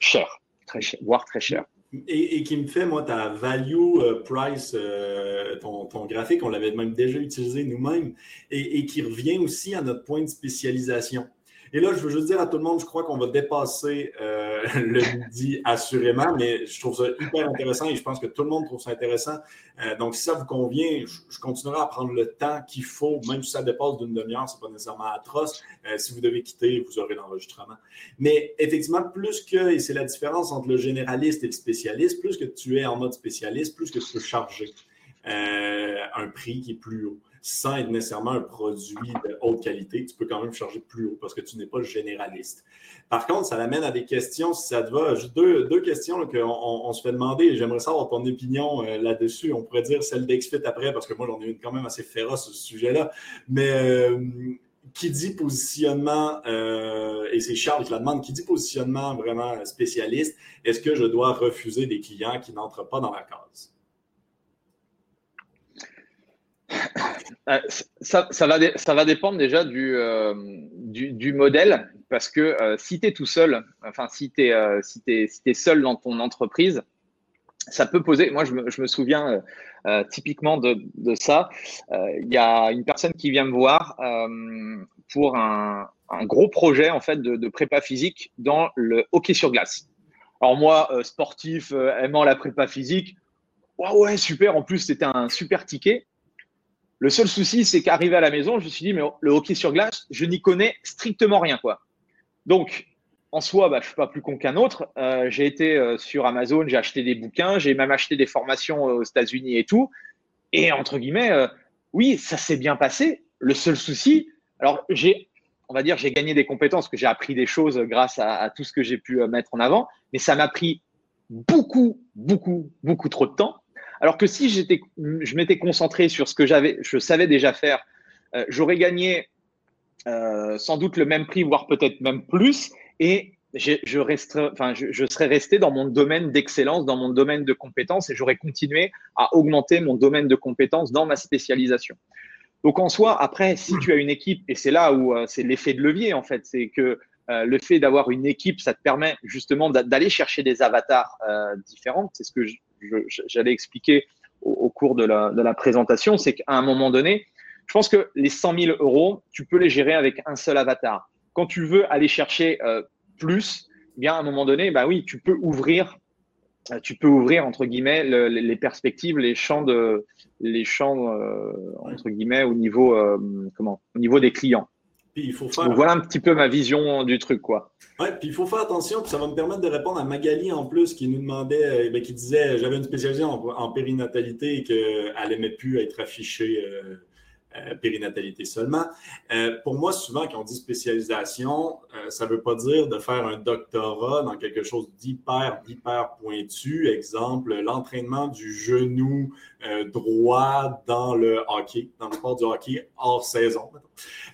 chers, très chers, voire très chers. Et, qui me fait, moi, ta value euh, price, euh, ton, graphique, on l'avait même déjà utilisé nous-mêmes, et, qui revient aussi à notre point de spécialisation. Et là, je veux juste dire à tout le monde, je crois qu'on va dépasser euh, *laughs* le midi assurément, mais je trouve ça hyper intéressant et je pense que tout le monde trouve ça intéressant. Euh, donc, si ça vous convient, je, continuerai à prendre le temps qu'il faut, même si ça dépasse d'une demi-heure, ce n'est pas nécessairement atroce. Euh, si vous devez quitter, vous aurez l'enregistrement. Mais effectivement, plus que, et c'est la différence entre le généraliste et le spécialiste, plus que tu es en mode spécialiste, plus que tu peux charger un prix qui est plus haut sans être nécessairement un produit de haute qualité, tu peux quand même charger plus haut parce que tu n'es pas généraliste. Par contre, ça l'amène à des questions, si ça te va. Deux, deux questions qu'on on se fait demander j'aimerais savoir ton opinion euh, là-dessus. On pourrait dire celle d'Exfit après parce que moi, j'en ai une quand même assez féroce sur ce sujet-là. Mais euh, qui dit positionnement, euh, et c'est Charles qui la demande, qui dit positionnement vraiment spécialiste, est-ce que je dois refuser des clients qui n'entrent pas dans la case? Euh, ça, va dépendre déjà du, euh, modèle, parce que euh, si tu es tout seul, enfin si tu es, seul dans ton entreprise, ça peut poser. Moi, je me, souviens typiquement de, ça. Il y a une personne qui vient me voir pour un, gros projet en fait de, prépa physique dans le hockey sur glace. Alors moi, sportif, aimant la prépa physique, ouais, ouais, super. En plus, c'était un super ticket. Le seul souci, c'est qu'arrivé à la maison, je me suis dit, mais le hockey sur glace, je n'y connais strictement rien. quoi. Donc, en soi, bah, je ne suis pas plus con qu'un autre. Euh, j'ai été euh, sur Amazon, j'ai acheté des bouquins, j'ai même acheté des formations euh, aux États-Unis et tout. Et entre guillemets, oui, ça s'est bien passé. Le seul souci, alors j'ai, on va dire, j'ai gagné des compétences, que j'ai appris des choses grâce à, à tout ce que j'ai pu mettre en avant, mais ça m'a pris beaucoup, beaucoup, beaucoup trop de temps. Alors que si j'étais, je m'étais concentré sur ce que j'avais, je savais déjà faire, euh, j'aurais gagné euh, sans doute le même prix, voire peut-être même plus, et je, enfin, je, serais resté dans mon domaine d'excellence, dans mon domaine de compétences, et j'aurais continué à augmenter mon domaine de compétences dans ma spécialisation. Donc en soi, après, si tu as une équipe, et c'est là où euh, c'est l'effet de levier en fait, c'est que le fait d'avoir une équipe, ça te permet justement d'aller chercher des avatars différents. C'est ce que j'allais expliquer au, cours de la, présentation, c'est qu'à un moment donné, je pense que les 100 000 euros, tu peux les gérer avec un seul avatar. Quand tu veux aller chercher euh, plus, eh bien à un moment donné, bah oui, tu peux ouvrir, euh, tu peux ouvrir entre guillemets les perspectives, les champs de, les champs euh, entre guillemets au niveau comment, au niveau des clients il faut faire... voilà un petit peu ma vision du truc, quoi. Ouais, puis il faut faire attention, puis ça va me permettre de répondre à Magali en plus, qui nous demandait, euh, ben, qui disait, j'avais une spécialisation en, périnatalité et qu'elle n'aimait plus être affichée euh, euh, périnatalité seulement. Euh, pour moi, souvent, quand on dit spécialisation, euh, ça ne veut pas dire de faire un doctorat dans quelque chose d'hyper, hyper pointu. Exemple, l'entraînement du genou droit dans le hockey, dans le sport du hockey hors saison.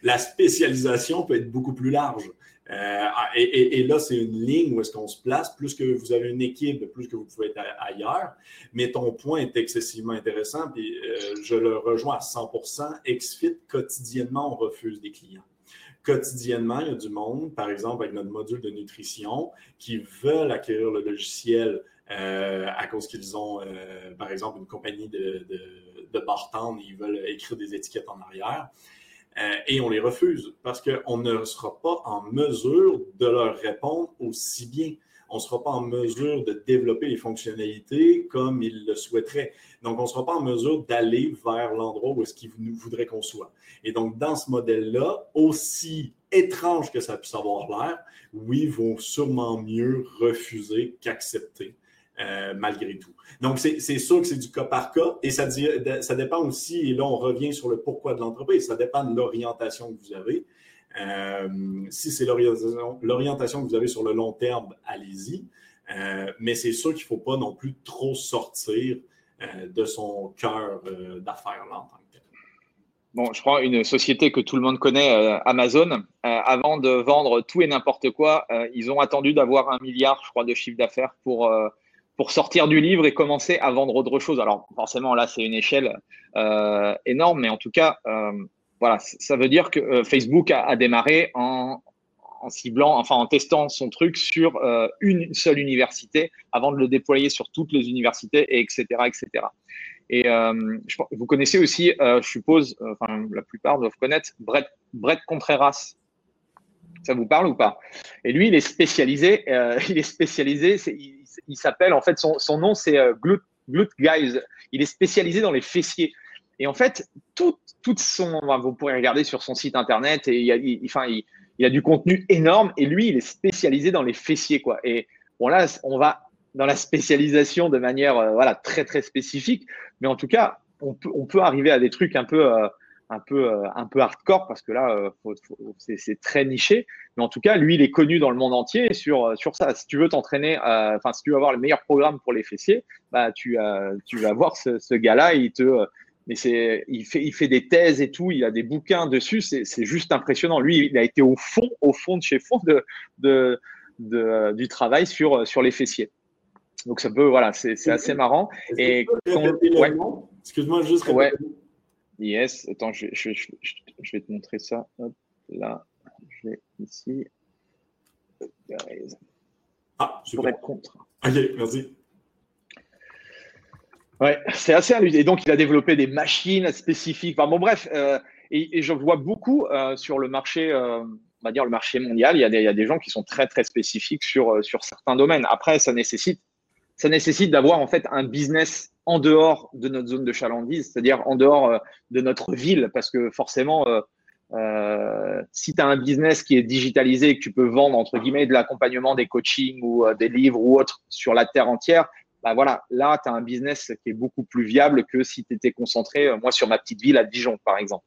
La spécialisation peut être beaucoup plus large. Euh, et, là, c'est une ligne où est-ce qu'on se place. Plus que vous avez une équipe, plus que vous pouvez être ailleurs. Mais ton point est excessivement intéressant, puis euh, je le rejoins à 100% XFIT, quotidiennement, on refuse des clients. Quotidiennement, il y a du monde, par exemple, avec notre module de nutrition, qui veulent acquérir le logiciel euh, à cause qu'ils ont, par exemple, une compagnie de, de, de et ils veulent écrire des étiquettes en arrière. Euh, et on les refuse parce qu'on ne sera pas en mesure de leur répondre aussi bien. On ne sera pas en mesure de développer les fonctionnalités comme ils le souhaiteraient. Donc, on ne sera pas en mesure d'aller vers l'endroit où est-ce qu'ils voudraient qu'on soit. Et donc, dans ce modèle-là, aussi étrange que ça puisse avoir l'air, oui, ils vont sûrement mieux refuser qu'accepter euh, malgré tout. Donc, c'est sûr que c'est du cas par cas et ça, ça dépend aussi, et là, on revient sur le pourquoi de l'entreprise, ça dépend de l'orientation que vous avez. Euh, si c'est l'orientation que vous avez sur le long terme, allez-y. Euh, mais c'est sûr qu'il ne faut pas non plus trop sortir de son cœur d'affaires là en tant que tel. Bon, je prends une société que tout le monde connaît, Amazon. avant de vendre tout et n'importe quoi, ils ont attendu d'avoir un milliard, je crois, de chiffre d'affaires pour pour sortir du livre et commencer à vendre autre chose. Alors forcément, là, c'est une échelle euh, énorme, mais en tout cas, euh, voilà, ça veut dire que euh, Facebook a, démarré en, en, ciblant, enfin en testant son truc sur une seule université avant de le déployer sur toutes les universités, et etc., etc. Et je, vous connaissez aussi, je suppose, enfin la plupart doivent connaître Brett, Brett Contreras. Ça vous parle ou pas? Et lui, il est spécialisé. *laughs* il est spécialisé. C'est, il s'appelle, en fait, son, nom, c'est euh, Glut, Guys. Il est spécialisé dans les fessiers. Et en fait, tout, tout son, vous pourrez regarder sur son site internet et il, a, il, il, il a du contenu énorme. Et lui, il est spécialisé dans les fessiers, quoi. Et bon, là, on va dans la spécialisation de manière, euh, voilà, très, très spécifique. Mais en tout cas, on peut, on peut arriver à des trucs un peu, euh, un peu, euh, un peu hardcore parce que là, euh, c'est très niché. Mais en tout cas, lui, il est connu dans le monde entier sur, euh, sur ça. Si tu veux t'entraîner, enfin, si tu veux avoir le meilleur programme pour les fessiers, bah, tu, tu vas voir ce, ce gars-là. Il te, mais c'est, il fait, il fait des thèses et tout. Il a des bouquins dessus. C'est juste impressionnant. Lui, il a été au fond, au fond de chez fond de, de, de du travail sur, sur les fessiers. Donc ça peut, voilà, c'est assez marrant. Et excuse-moi juste. Ouais. Yes, attends, je, je, je, vais te montrer ça. Hop, là, je vais ici. Ah, super. Pour être contre. Ok, merci. Ouais, c'est assez hallucinant. Et donc, il a développé des machines spécifiques. Enfin, bon, bref, euh, et, je vois beaucoup euh, sur le marché, euh, on va dire le marché mondial, il y, a des, il y, a des, gens qui sont très, très spécifiques sur, sur certains domaines. Après, ça nécessite, ça nécessite d'avoir en fait un business en dehors de notre zone de chalandise, c'est-à-dire en dehors de notre ville, parce que forcément, euh, si tu as un business qui est digitalisé et que tu peux vendre entre guillemets de l'accompagnement, des coachings ou des livres ou autres sur la terre entière, bah voilà, là, tu as un business qui est beaucoup plus viable que si tu étais concentré, euh, moi, sur ma petite ville à Dijon, par exemple.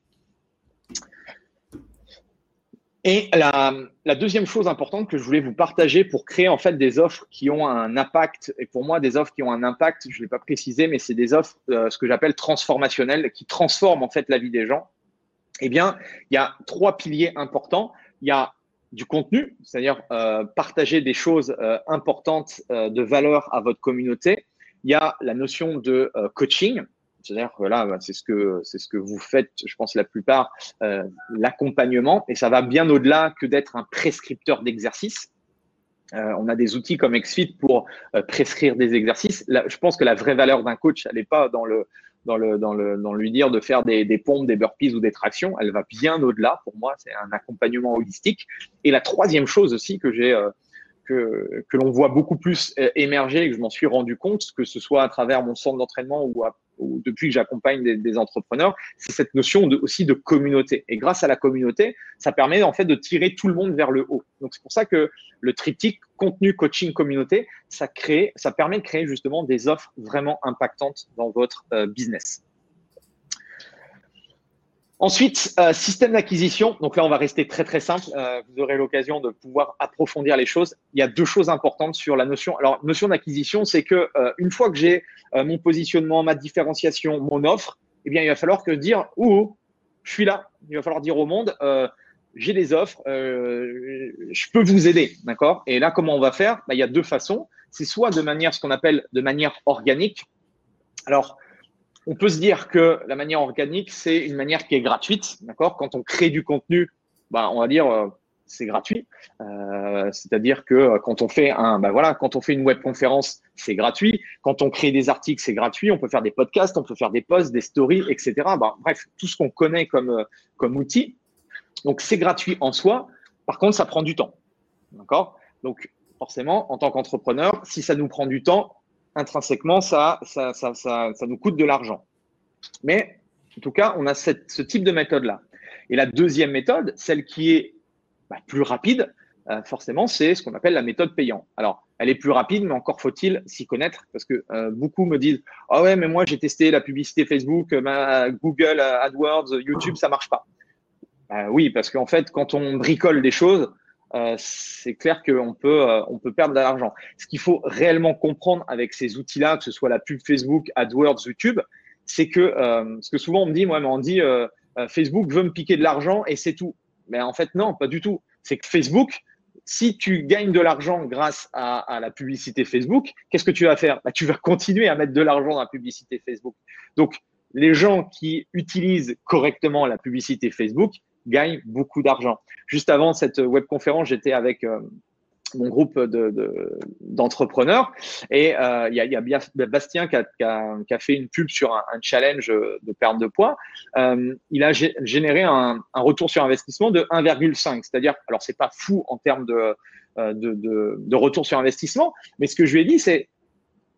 Et la, deuxième chose importante que je voulais vous partager pour créer en fait des offres qui ont un impact, et pour moi des offres qui ont un impact, je ne l'ai pas précisé, mais c'est des offres, euh, ce que j'appelle transformationnelles, qui transforment en fait la vie des gens. Eh bien, il y a trois piliers importants. Il y a du contenu, c'est-à-dire euh, partager des choses euh, importantes euh, de valeur à votre communauté. Il y a la notion de coaching, c'est-à-dire que là, c'est ce que c'est ce que vous faites, je pense la plupart, l'accompagnement, et ça va bien au-delà que d'être un prescripteur d'exercices. on a des outils comme XFIT pour prescrire des exercices. je pense que la vraie valeur d'un coach, elle n'est pas dans le dans, le, dans, le, dans lui dire de faire des, des pompes, des burpees ou des tractions. Elle va bien au-delà. Pour moi, c'est un accompagnement holistique. Et la troisième chose aussi que j'ai euh, que, que l'on voit beaucoup plus euh, émerger et que je m'en suis rendu compte, que ce soit à travers mon centre d'entraînement ou, ou, depuis que j'accompagne des, entrepreneurs, c'est cette notion de, aussi de communauté. Et grâce à la communauté, ça permet en fait de tirer tout le monde vers le haut. Donc c'est pour ça que le triptyque contenu, coaching, communauté, ça crée, ça permet de créer justement des offres vraiment impactantes dans votre euh, business. Ensuite, euh, système d'acquisition. Donc là, on va rester très très simple. Euh, vous aurez l'occasion de pouvoir approfondir les choses. Il y a deux choses importantes sur la notion. Alors, notion d'acquisition, c'est que euh, une fois que j'ai mon positionnement, ma différenciation, mon offre, eh bien, il va falloir que dire où je suis là. Il va falloir dire au monde, j'ai des offres, je peux vous aider, d'accord? Et là, comment on va faire? Bah, Il y a deux façons. C'est soit de manière ce qu'on appelle de manière organique. Alors, on peut se dire que la manière organique, c'est une manière qui est gratuite, d'accord? Quand on crée du contenu, bah, on va dire euh, c'est gratuit. Euh, c'est-à-dire que euh, quand on fait un, bah voilà, quand on fait une webconférence, c'est gratuit. Quand on crée des articles, c'est gratuit. On peut faire des podcasts, on peut faire des posts, des stories, etc. Bah, bref, tout ce qu'on connaît comme comme outil. Donc c'est gratuit en soi. Par contre, ça prend du temps, d'accord? Donc forcément, en tant qu'entrepreneur, si ça nous prend du temps, intrinsèquement, ça, ça, ça, ça, nous coûte de l'argent. Mais en tout cas, on a ce type de méthode-là. Et la deuxième méthode, celle qui est bah, plus rapide, euh, forcément, c'est ce qu'on appelle la méthode payante. Alors, elle est plus rapide, mais encore faut-il s'y connaître parce que euh, beaucoup me disent Ah ouais, mais moi j'ai testé la publicité Facebook, Google, AdWords, YouTube, ça marche pas. Bah oui, parce qu'en fait, quand on bricole des choses, euh, c'est clair qu'on peut, euh, peut perdre de l'argent. Ce qu'il faut réellement comprendre avec ces outils-là, que ce soit la pub Facebook, AdWords, YouTube, c'est que, euh, ce que souvent on me dit, moi, on dit Facebook veut me piquer de l'argent et c'est tout. Mais en fait, non, pas du tout. C'est que Facebook, si tu gagnes de l'argent grâce à, à, la publicité Facebook, qu'est-ce que tu vas faire? Bah, Tu vas continuer à mettre de l'argent dans la publicité Facebook. Donc, les gens qui utilisent correctement la publicité Facebook, gagne beaucoup d'argent. Juste avant cette webconférence, j'étais avec euh, mon groupe d'entrepreneurs et euh, il y, a, bien Bastien qui a, fait une pub sur un, challenge de perte de poids. Euh, il a généré un, retour sur investissement de 1,5, c'est-à-dire, alors c'est pas fou en termes de, de, retour sur investissement, mais ce que je lui ai dit, c'est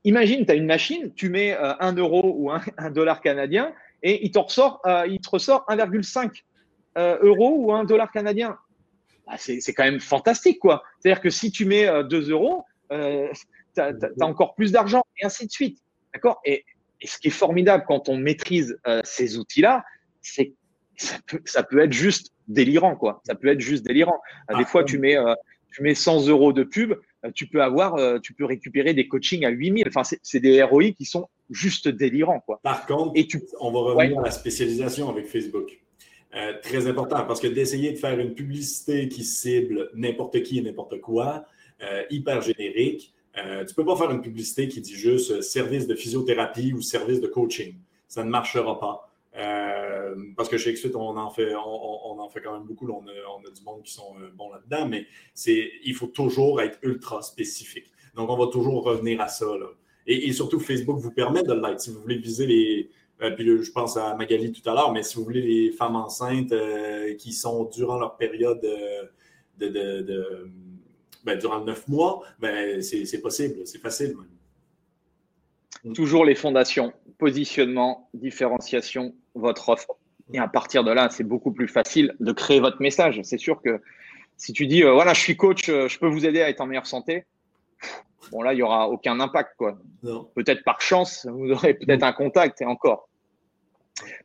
imagine, tu as une machine, tu mets 1 euro ou 1, dollar canadien et il, te ressort, il te ressort 1,5 euh, euros ou un dollar canadien. Bah, c'est quand même fantastique, quoi. C'est-à-dire que si tu mets 2 euh, euros, euh, tu as, encore plus d'argent, et ainsi de suite. D'accord? Et, ce qui est formidable quand on maîtrise ces outils-là, c'est ça peut, ça peut être juste délirant, quoi. Ça peut être juste délirant. Des fois, tu mets, tu mets 100 euros de pub, tu peux avoir, tu peux récupérer des coachings à 8000. Enfin, c'est des ROI qui sont juste délirants, quoi. Par contre, et tu... on va revenir à la spécialisation avec Facebook. Euh, très important parce que d'essayer de faire une publicité qui cible n'importe qui et n'importe quoi, euh, hyper générique, euh, tu ne peux pas faire une publicité qui dit juste service de physiothérapie ou service de coaching. Ça ne marchera pas. parce que chez XFIT, on en fait, on, en fait quand même beaucoup. on, a, du monde qui sont bons là-dedans, mais il faut toujours être ultra spécifique. Donc, on va toujours revenir à ça. Et, surtout, Facebook vous permet de l'être. Si vous voulez viser les. Euh, puis je pense à Magali tout à l'heure, mais si vous voulez les femmes enceintes euh, qui sont durant leur période de, de, ben, durant neuf mois, ben, c'est possible, c'est facile. Toujours les fondations, positionnement, différenciation, votre offre. Et à partir de là, c'est beaucoup plus facile de créer votre message. C'est sûr que si tu dis, euh, voilà, je suis coach, je peux vous aider à être en meilleure santé, bon là, il n'y aura aucun impact. quoi. Peut-être par chance, vous aurez peut-être un contact et encore.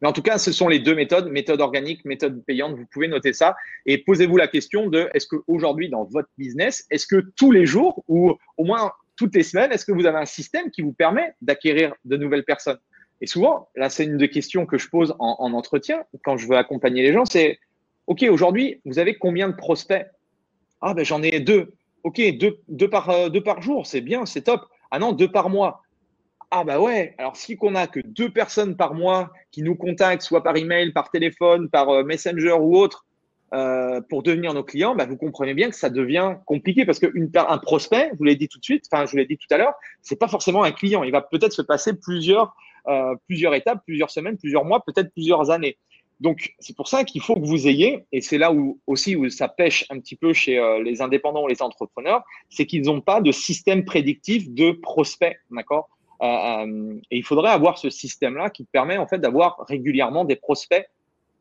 Mais en tout cas, ce sont les deux méthodes, méthode organique, méthode payante. Vous pouvez noter ça et posez-vous la question de est-ce qu'aujourd'hui, dans votre business, est-ce que tous les jours ou au moins toutes les semaines, est-ce que vous avez un système qui vous permet d'acquérir de nouvelles personnes? Et souvent, là, c'est une des questions que je pose en, en entretien quand je veux accompagner les gens, c'est OK, aujourd'hui, vous avez combien de prospects? Ah, ben j'en ai deux. Ok, deux, par, euh, deux par jour, c'est bien, c'est top. Ah non, deux par mois. Ah bah ouais, alors si qu'on a que deux personnes par mois qui nous contactent, soit par email, par téléphone, par euh, Messenger ou autre, euh, pour devenir nos clients, bah vous comprenez bien que ça devient compliqué parce qu'un prospect, vous l'avez dit tout de suite, enfin je vous l'ai dit tout à l'heure, c'est pas forcément un client. Il va peut-être se passer plusieurs étapes, plusieurs semaines, plusieurs mois, peut-être plusieurs années. Donc, c'est pour ça qu'il faut que vous ayez, et c'est là où aussi où ça pêche un petit peu chez euh, les indépendants ou les entrepreneurs, c'est qu'ils n'ont pas de système prédictif de prospects, d'accord? Euh, euh, Et il faudrait avoir ce système-là qui permet en fait d'avoir régulièrement des prospects,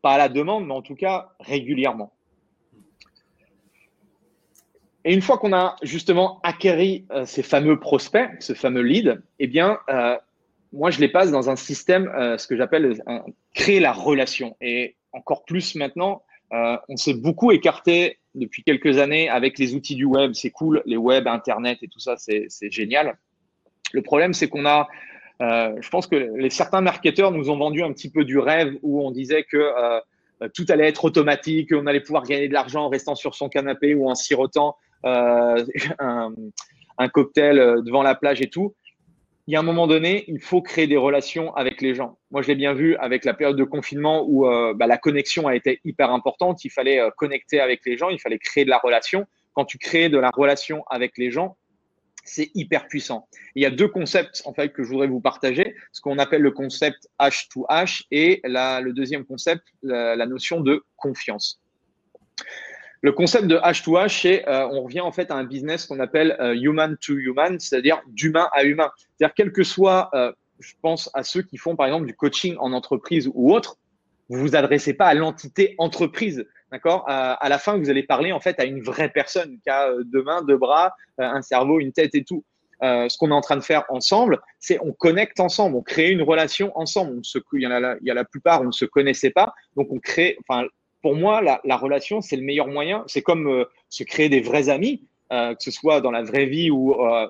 pas à la demande, mais en tout cas régulièrement. Et une fois qu'on a justement acquéri ces fameux prospects, ce fameux lead, eh bien, moi, je les passe dans un système, euh, ce que j'appelle créer la relation. Et encore plus maintenant, euh, on s'est beaucoup écarté depuis quelques années avec les outils du web. C'est cool, les web, Internet et tout ça, c'est génial. Le problème, c'est qu'on a, euh, je pense que les, certains marketeurs nous ont vendu un petit peu du rêve où on disait que tout allait être automatique, on allait pouvoir gagner de l'argent en restant sur son canapé ou en sirotant *laughs* un cocktail devant la plage et tout il y a un moment donné, il faut créer des relations avec les gens. Moi, je l'ai bien vu avec la période de confinement où euh, bah, la connexion a été hyper importante. Il fallait euh, connecter avec les gens, il fallait créer de la relation. Quand tu crées de la relation avec les gens, c'est hyper puissant. Il y a deux concepts en fait que je voudrais vous partager, ce qu'on appelle le concept H2H et le deuxième concept, la notion de confiance. Le concept de H2H, c'est euh, on revient en fait à un business qu'on appelle euh, human to human, c'est-à-dire d'humain à humain. C'est-à-dire quel que soit, euh, je pense à ceux qui font par exemple du coaching en entreprise ou autre, vous vous adressez pas à l'entité entreprise, d'accord? À, la fin, vous allez parler en fait à une vraie personne qui a deux mains, deux bras, un cerveau, une tête et tout. ce qu'on est en train de faire ensemble, c'est on connecte ensemble, on crée une relation ensemble. On se, il, y en a la, il y a la plupart, on ne se connaissait pas, donc on crée, enfin, pour moi, la, relation, c'est le meilleur moyen. C'est comme euh, se créer des vrais amis, euh, que ce soit dans la vraie vie ou, euh,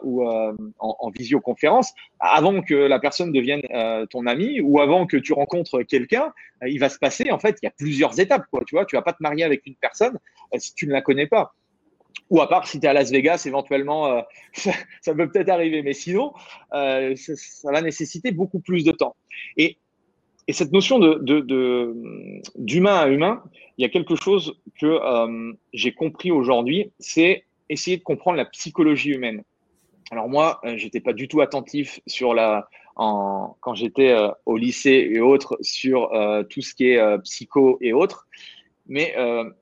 en, en, visioconférence. Avant que la personne devienne ton ami ou avant que tu rencontres quelqu'un, il va se passer, en fait, il y a plusieurs étapes. Tu vois, tu vas pas te marier avec une personne si tu ne la connais pas. Ou à part si tu es à Las Vegas, éventuellement, *laughs* ça, peut peut-être arriver. Mais sinon, ça, ça va nécessiter beaucoup plus de temps. Et et cette notion d'humain à humain, il y a quelque chose que euh, j'ai compris aujourd'hui, c'est essayer de comprendre la psychologie humaine. Alors moi, euh, j'étais pas du tout attentif sur la, quand j'étais euh, au lycée et autres, sur tout ce qui est psycho et autres. Mais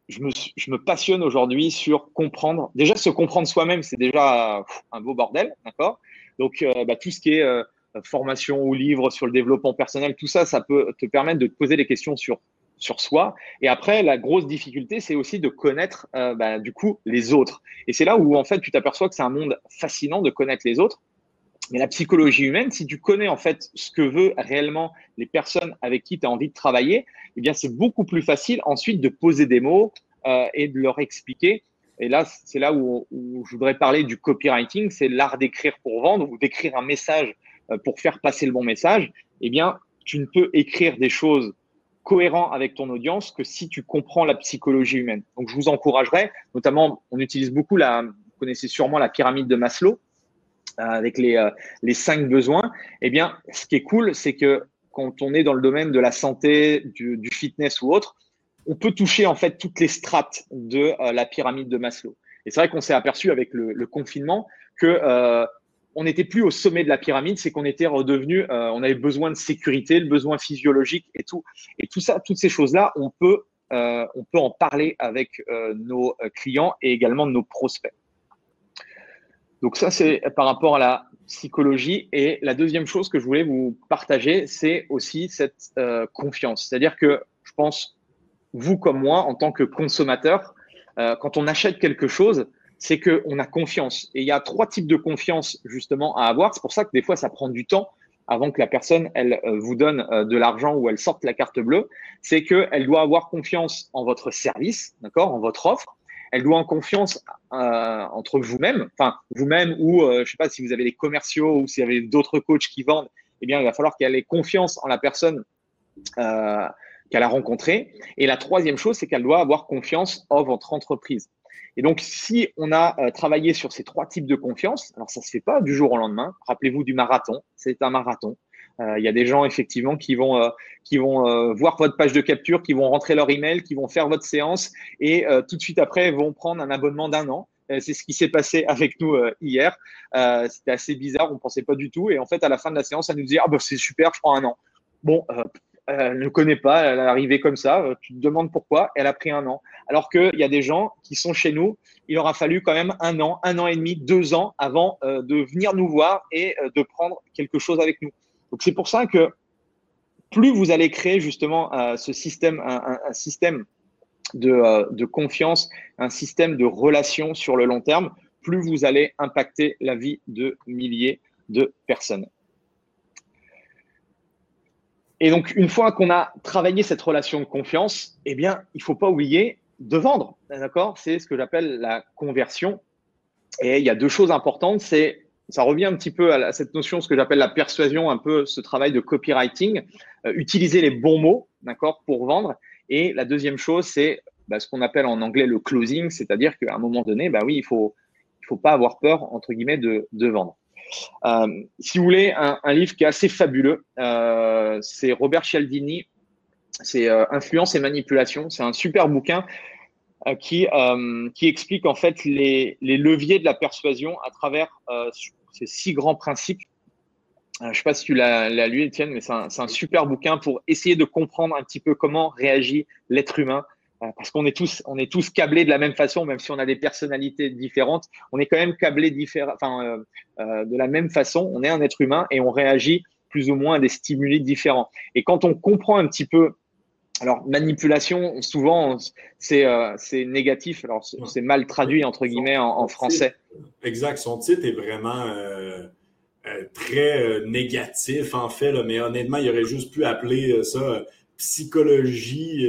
je me, je, me, passionne aujourd'hui sur comprendre. Déjà, se comprendre soi-même, c'est déjà un beau bordel, d'accord? Donc, bah, tout ce qui est formation ou livre sur le développement personnel, tout ça, ça peut te permettre de te poser des questions sur sur soi. Et après, la grosse difficulté, c'est aussi de connaître euh, bah, du coup les autres. Et c'est là où en fait tu t'aperçois que c'est un monde fascinant de connaître les autres. Mais la psychologie humaine, si tu connais en fait ce que veut réellement les personnes avec qui tu as envie de travailler, eh bien c'est beaucoup plus facile ensuite de poser des mots euh, et de leur expliquer. Et là, c'est là où, je voudrais parler du copywriting, c'est l'art d'écrire pour vendre ou d'écrire un message euh, pour faire passer le bon message, eh bien, tu ne peux écrire des choses cohérentes avec ton audience que si tu comprends la psychologie humaine. Donc, je vous encouragerais, notamment, on utilise beaucoup la, vous connaissez sûrement la pyramide de Maslow, euh, avec les, euh, les cinq besoins. Eh bien, ce qui est cool, c'est que quand on est dans le domaine de la santé, du, fitness ou autre, on peut toucher en fait toutes les strates de la pyramide de Maslow. Et c'est vrai qu'on s'est aperçu avec le confinement que on n'était plus au sommet de la pyramide, c'est qu'on était redevenu, on avait besoin de sécurité, le besoin physiologique et tout. Et tout ça, toutes ces choses-là, on peut, on peut en parler avec nos clients et également nos prospects. Donc ça, c'est par rapport à la psychologie. Et la deuxième chose que je voulais vous partager, c'est aussi cette euh, confiance. C'est-à-dire que je pense, vous comme moi, en tant que consommateur, euh, quand on achète quelque chose, c'est qu'on a confiance. Et il y a trois types de confiance justement à avoir. C'est pour ça que des fois, ça prend du temps avant que la personne elle euh, vous donne de l'argent ou elle sorte la carte bleue. C'est qu'elle doit avoir confiance en votre service, d'accord, en votre offre elle doit en confiance euh, entre vous-même, enfin vous-même ou euh, je sais pas si vous avez des commerciaux ou si vous avez d'autres coachs qui vendent, eh bien il va falloir qu'elle ait confiance en la personne euh, qu'elle a rencontrée. Et la troisième chose, c'est qu'elle doit avoir confiance en votre entreprise. Et donc, si on a travaillé sur ces trois types de confiance, alors ça se fait pas du jour au lendemain. Rappelez-vous du marathon, c'est un marathon. Euh, il y a des gens effectivement qui vont, euh, qui vont euh, voir votre page de capture, qui vont rentrer leur email, qui vont faire votre séance et tout de suite après vont prendre un abonnement d'un an. C'est ce qui s'est passé avec nous hier. C'était assez bizarre, on ne pensait pas du tout. Et en fait, à la fin de la séance, elle nous dit Ah, bah, c'est super, je prends un an. Bon, elle ne connaît pas, elle est arrivée comme ça. Tu te demandes pourquoi, elle a pris un an. Alors qu'il y a des gens qui sont chez nous, il aura fallu quand même un an, un an et demi, deux ans avant de venir nous voir et de prendre quelque chose avec nous. Donc c'est pour ça que plus vous allez créer justement euh, ce système, un, système euh, de, confiance, un système de relation sur le long terme, plus vous allez impacter la vie de milliers de personnes. Et donc, une fois qu'on a travaillé cette relation de confiance, eh bien, il ne faut pas oublier de vendre. D'accord? C'est ce que j'appelle la conversion. Et il y a deux choses importantes. C'est ça revient un petit peu à, cette notion, ce que j'appelle la persuasion, un peu ce travail de copywriting, euh, utiliser les bons mots, d'accord, pour vendre. Et la deuxième chose, c'est bah, ce qu'on appelle en anglais le closing, c'est-à-dire qu'à un moment donné, bah oui, il faut, faut pas avoir peur entre guillemets de vendre. Euh, si vous voulez, un, livre qui est assez fabuleux, euh, c'est Robert Cialdini, c'est euh, Influence et manipulation. C'est un super bouquin qui, qui explique en fait les, les, leviers de la persuasion à travers ces six grands principes. Je ne sais pas si tu l'as lu, Étienne, mais c'est un, un, super bouquin pour essayer de comprendre un petit peu comment réagit l'être humain. Euh, parce qu'on est tous, on est tous câblés de la même façon, même si on a des personnalités différentes, on est quand même câblés enfin, euh, de la même façon. On est un être humain et on réagit plus ou moins à des stimuli différents. Et quand on comprend un petit peu alors, manipulation, souvent, c'est euh, négatif. Alors, c'est mal traduit, entre guillemets, en, français. Exact. Son titre est vraiment euh, euh, très négatif, en fait. mais honnêtement, il aurait juste pu appeler ça psychologie,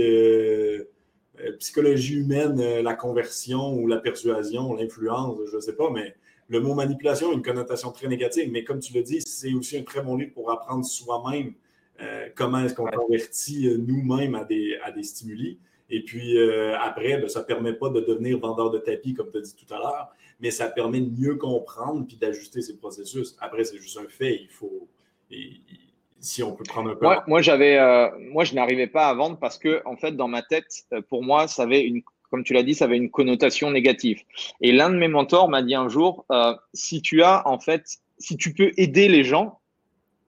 psychologie humaine, la conversion ou la persuasion, l'influence, je ne sais pas. Mais le mot manipulation a une connotation très négative. Mais comme tu le dis, c'est aussi un très bon livre pour apprendre soi-même euh, comment est-ce qu'on convertit euh, nous-mêmes à des, à des stimuli. Et puis euh, après, ben, ça ne permet pas de devenir vendeur de tapis, comme tu as dit tout à l'heure, mais ça permet de mieux comprendre puis d'ajuster ces processus. Après, c'est juste un fait. Il faut. Si on peut prendre un peu. moi, j'avais, moi, je n'arrivais pas à vendre parce que, en fait, dans ma tête, pour moi, ça avait une, comme tu l'as dit, ça avait une connotation négative. Et l'un de mes mentors m'a dit un jour, si tu as, en fait, si tu peux aider les gens,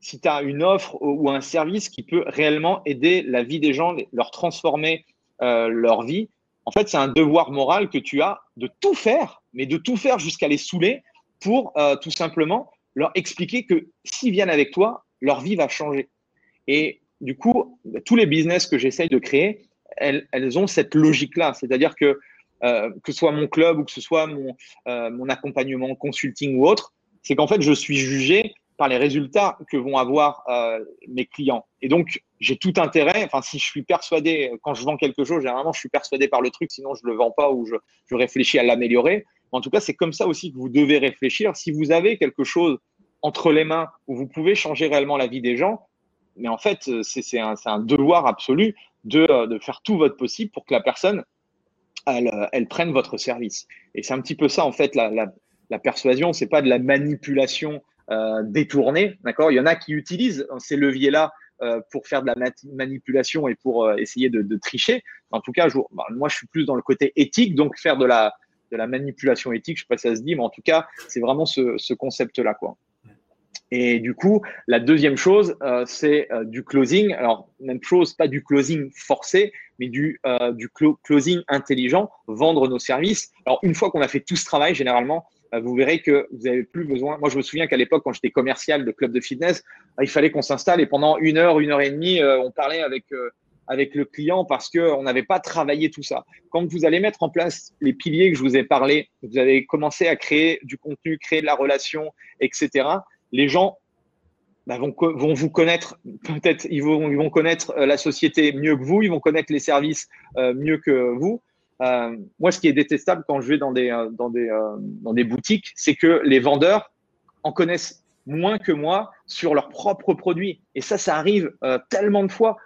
si tu as une offre ou un service qui peut réellement aider la vie des gens, leur transformer euh, leur vie, en fait, c'est un devoir moral que tu as de tout faire, mais de tout faire jusqu'à les saouler pour euh, tout simplement leur expliquer que s'ils viennent avec toi, leur vie va changer. Et du coup, tous les business que j'essaye de créer, elles, ont cette logique-là. C'est-à-dire que euh, que ce soit mon club ou que ce soit mon, mon accompagnement consulting ou autre, c'est qu'en fait, je suis jugé par les résultats que vont avoir euh, mes clients. Et donc, j'ai tout intérêt, enfin, si je suis persuadé, quand je vends quelque chose, généralement, je suis persuadé par le truc, sinon je ne le vends pas ou je réfléchis à l'améliorer. En tout cas, c'est comme ça aussi que vous devez réfléchir. Si vous avez quelque chose entre les mains où vous pouvez changer réellement la vie des gens, mais en fait, c'est un, devoir absolu de, de, faire tout votre possible pour que la personne, elle, elle prenne votre service. Et c'est un petit peu ça, en fait, la, la, la persuasion, c'est pas de la manipulation euh, détourner. D'accord? Il y en a qui utilisent ces leviers-là euh, pour faire de la manipulation et pour euh, essayer de, tricher. En tout cas, bah, moi, je suis plus dans le côté éthique, donc faire de la, manipulation éthique, je ne sais pas si ça se dit, mais en tout cas, c'est vraiment ce, concept-là. quoi. Et du coup, la deuxième chose, euh, c'est euh, du closing. Alors, même chose, pas du closing forcé, mais du, euh, du closing intelligent, vendre nos services. Alors, une fois qu'on a fait tout ce travail, généralement, vous verrez que vous n'avez plus besoin. Moi, je me souviens qu'à l'époque, quand j'étais commercial de club de fitness, il fallait qu'on s'installe et pendant une heure, une heure et demie, on parlait avec, avec le client parce qu'on n'avait pas travaillé tout ça. Quand vous allez mettre en place les piliers que je vous ai parlé, vous allez commencer à créer du contenu, créer de la relation, etc les gens bah, vont, vous connaître, peut-être ils vont, connaître euh, la société mieux que vous, ils vont connaître les services euh, mieux que vous. Euh, moi, ce qui est détestable quand je vais dans des boutiques, c'est que les vendeurs en connaissent moins que moi sur leurs propres produits. Et ça, ça arrive tellement de fois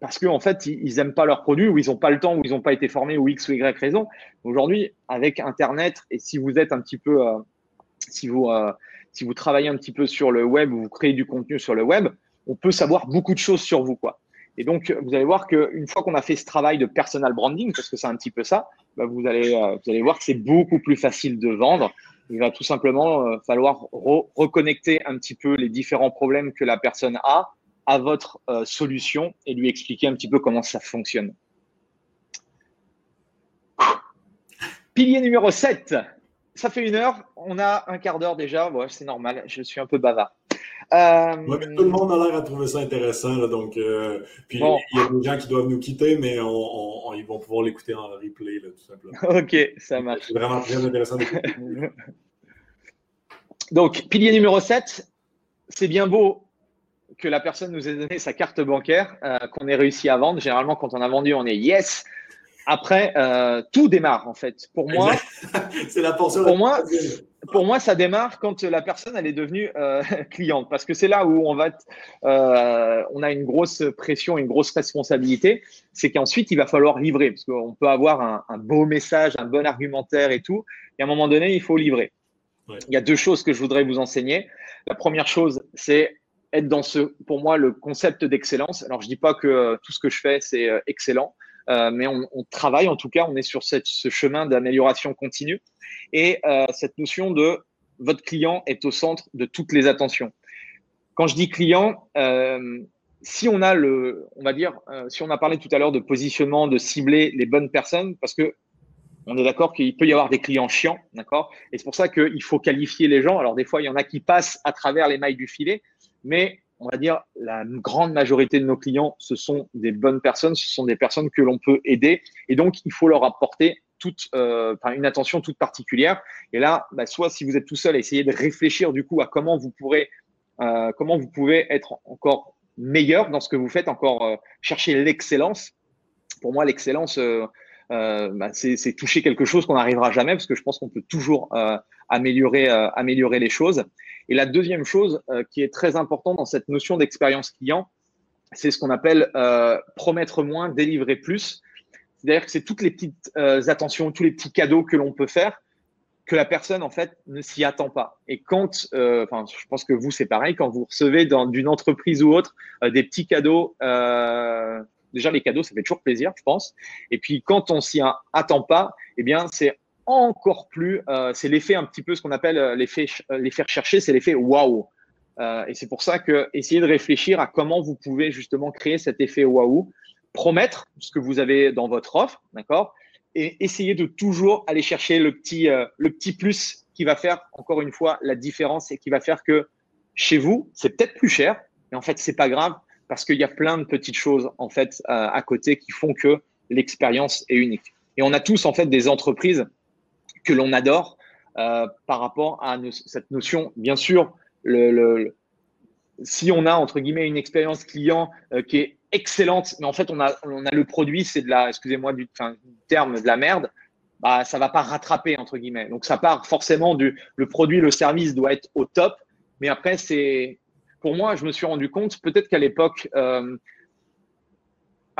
parce qu'en en fait, ils n'aiment pas leurs produits ou ils n'ont pas le temps ou ils n'ont pas été formés ou X ou Y raison. Aujourd'hui, avec Internet, et si vous êtes un petit peu, si vous, si vous travaillez un petit peu sur le web ou vous créez du contenu sur le web, on peut savoir beaucoup de choses sur vous. Quoi. Et donc, vous allez voir qu'une fois qu'on a fait ce travail de personal branding, parce que c'est un petit peu ça, bah, vous, allez, euh, vous allez voir que c'est beaucoup plus facile de vendre. Il va tout simplement euh, falloir reconnecter un petit peu les différents problèmes que la personne a à votre euh, solution et lui expliquer un petit peu comment ça fonctionne. Pilier numéro 7, ça fait une heure, on a un quart d'heure déjà. Ouais, c'est normal, je suis un peu bavard. Euh... tout le monde a l'air à trouver ça intéressant. donc, euh, puis il y a des gens qui doivent nous quitter, mais on, ils vont pouvoir l'écouter en replay, tout simplement. *laughs* ok, ça marche. C'est vraiment très intéressant *laughs* Donc, pilier numéro 7, c'est bien beau que la personne nous ait donné sa carte bancaire, euh, qu'on ait réussi à vendre. Généralement, quand on a vendu, on est yes, après, euh, tout démarre en fait. Pour moi, *laughs* c'est la portion. Pour moi, pour moi, ça démarre quand la personne elle est devenue euh, *laughs* cliente, parce que c'est là où on va, euh, on a une grosse pression, une grosse responsabilité. C'est qu'ensuite il va falloir livrer, parce qu'on peut avoir un, un, beau message, un bon argumentaire et tout, et à un moment donné, il faut livrer. Il y a deux choses que je voudrais vous enseigner. La première chose, c'est être dans ce, pour moi, le concept d'excellence. Alors, je dis pas que tout ce que je fais c'est excellent. Euh, mais on, travaille en tout cas, on est sur ce chemin d'amélioration continue. Et euh, cette notion de votre client est au centre de toutes les attentions. Quand je dis client, euh, si on a le, on va dire, si on a parlé tout à l'heure de positionnement, de cibler les bonnes personnes, parce que on est d'accord qu'il peut y avoir des clients chiants, d'accord? Et c'est pour ça qu'il faut qualifier les gens. Alors des fois, il y en a qui passent à travers les mailles du filet, mais on va dire, la grande majorité de nos clients, ce sont des bonnes personnes, ce sont des personnes que l'on peut aider. Et donc, il faut leur apporter toute, euh, une attention toute particulière. Et là, bah, soit si vous êtes tout seul, essayez de réfléchir du coup à comment vous pourrez, euh, comment vous pouvez être encore meilleur dans ce que vous faites, encore euh, chercher l'excellence. Pour moi, l'excellence, bah, c'est toucher quelque chose qu'on n'arrivera jamais parce que je pense qu'on peut toujours améliorer, améliorer les choses. Et la deuxième chose euh, qui est très importante dans cette notion d'expérience client, c'est ce qu'on appelle euh, promettre moins, délivrer plus. C'est-à-dire que c'est toutes les petites euh, attentions, tous les petits cadeaux que l'on peut faire que la personne en fait ne s'y attend pas. Et quand, enfin, je pense que vous c'est pareil, quand vous recevez d'une entreprise ou autre des petits cadeaux, déjà les cadeaux ça fait toujours plaisir, je pense. Et puis quand on s'y attend pas, eh bien c'est encore plus, euh, c'est l'effet un petit peu ce qu'on appelle euh, l'effet euh, l'effet recherché, c'est l'effet waouh. et c'est pour ça que essayez de réfléchir à comment vous pouvez justement créer cet effet waouh, promettre ce que vous avez dans votre offre, d'accord, et essayer de toujours aller chercher le petit le petit plus qui va faire encore une fois la différence et qui va faire que chez vous c'est peut-être plus cher, mais en fait c'est pas grave parce qu'il y a plein de petites choses en fait à côté qui font que l'expérience est unique. Et on a tous en fait des entreprises que l'on adore euh, par rapport à cette notion. Bien sûr, si on a entre guillemets une expérience client euh, qui est excellente, mais en fait on a, on a le produit, c'est de la, excusez-moi du, terme, de la merde, bah, ça va pas rattraper entre guillemets. Donc ça part forcément du le produit, le service doit être au top, mais après c'est pour moi, je me suis rendu compte peut-être qu'à l'époque, euh,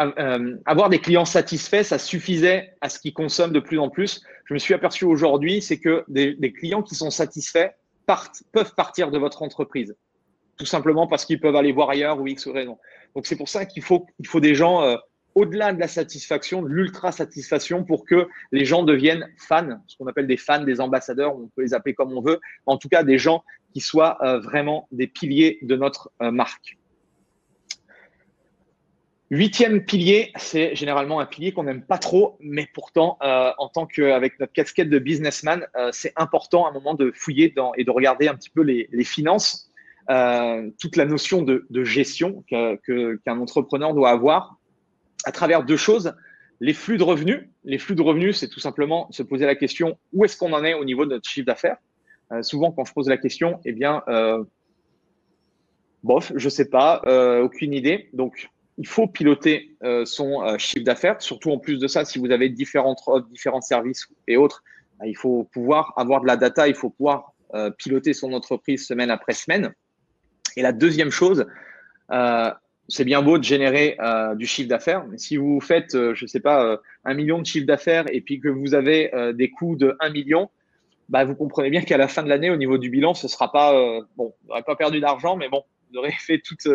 euh, avoir des clients satisfaits, ça suffisait à ce qu'ils consomment de plus en plus. Je me suis aperçu aujourd'hui, c'est que des, clients qui sont satisfaits peuvent partir de votre entreprise, tout simplement parce qu'ils peuvent aller voir ailleurs ou X raison. Donc c'est pour ça qu'il faut, il faut des gens euh, au-delà de la satisfaction, de l'ultra satisfaction, pour que les gens deviennent fans, ce qu'on appelle des fans, des ambassadeurs, on peut les appeler comme on veut, en tout cas des gens qui soient vraiment des piliers de notre marque. Huitième pilier, c'est généralement un pilier qu'on n'aime pas trop, mais pourtant, euh, en tant qu'avec notre casquette de businessman, euh, c'est important à un moment de fouiller dans, et de regarder un petit peu les, finances, euh, toute la notion de, gestion qu'un entrepreneur doit avoir à travers deux choses. Les flux de revenus. Les flux de revenus, c'est tout simplement se poser la question où est-ce qu'on en est au niveau de notre chiffre d'affaires? Souvent, quand je pose la question, eh bien, bof, je sais pas, aucune idée. Donc, il faut piloter euh, son euh, chiffre d'affaires. Surtout en plus de ça, si vous avez différentes offres, différents services et autres, bah, il faut pouvoir avoir de la data, il faut pouvoir euh, piloter son entreprise semaine après semaine. Et la deuxième chose, c'est bien beau de générer du chiffre d'affaires, mais si vous faites, je ne sais pas, un million de chiffre d'affaires et puis que vous avez des coûts de 1 million, bah, vous comprenez bien qu'à la fin de l'année, au niveau du bilan, ce sera pas, bon, vous n'aurez pas perdu d'argent, mais bon, vous aurez fait toute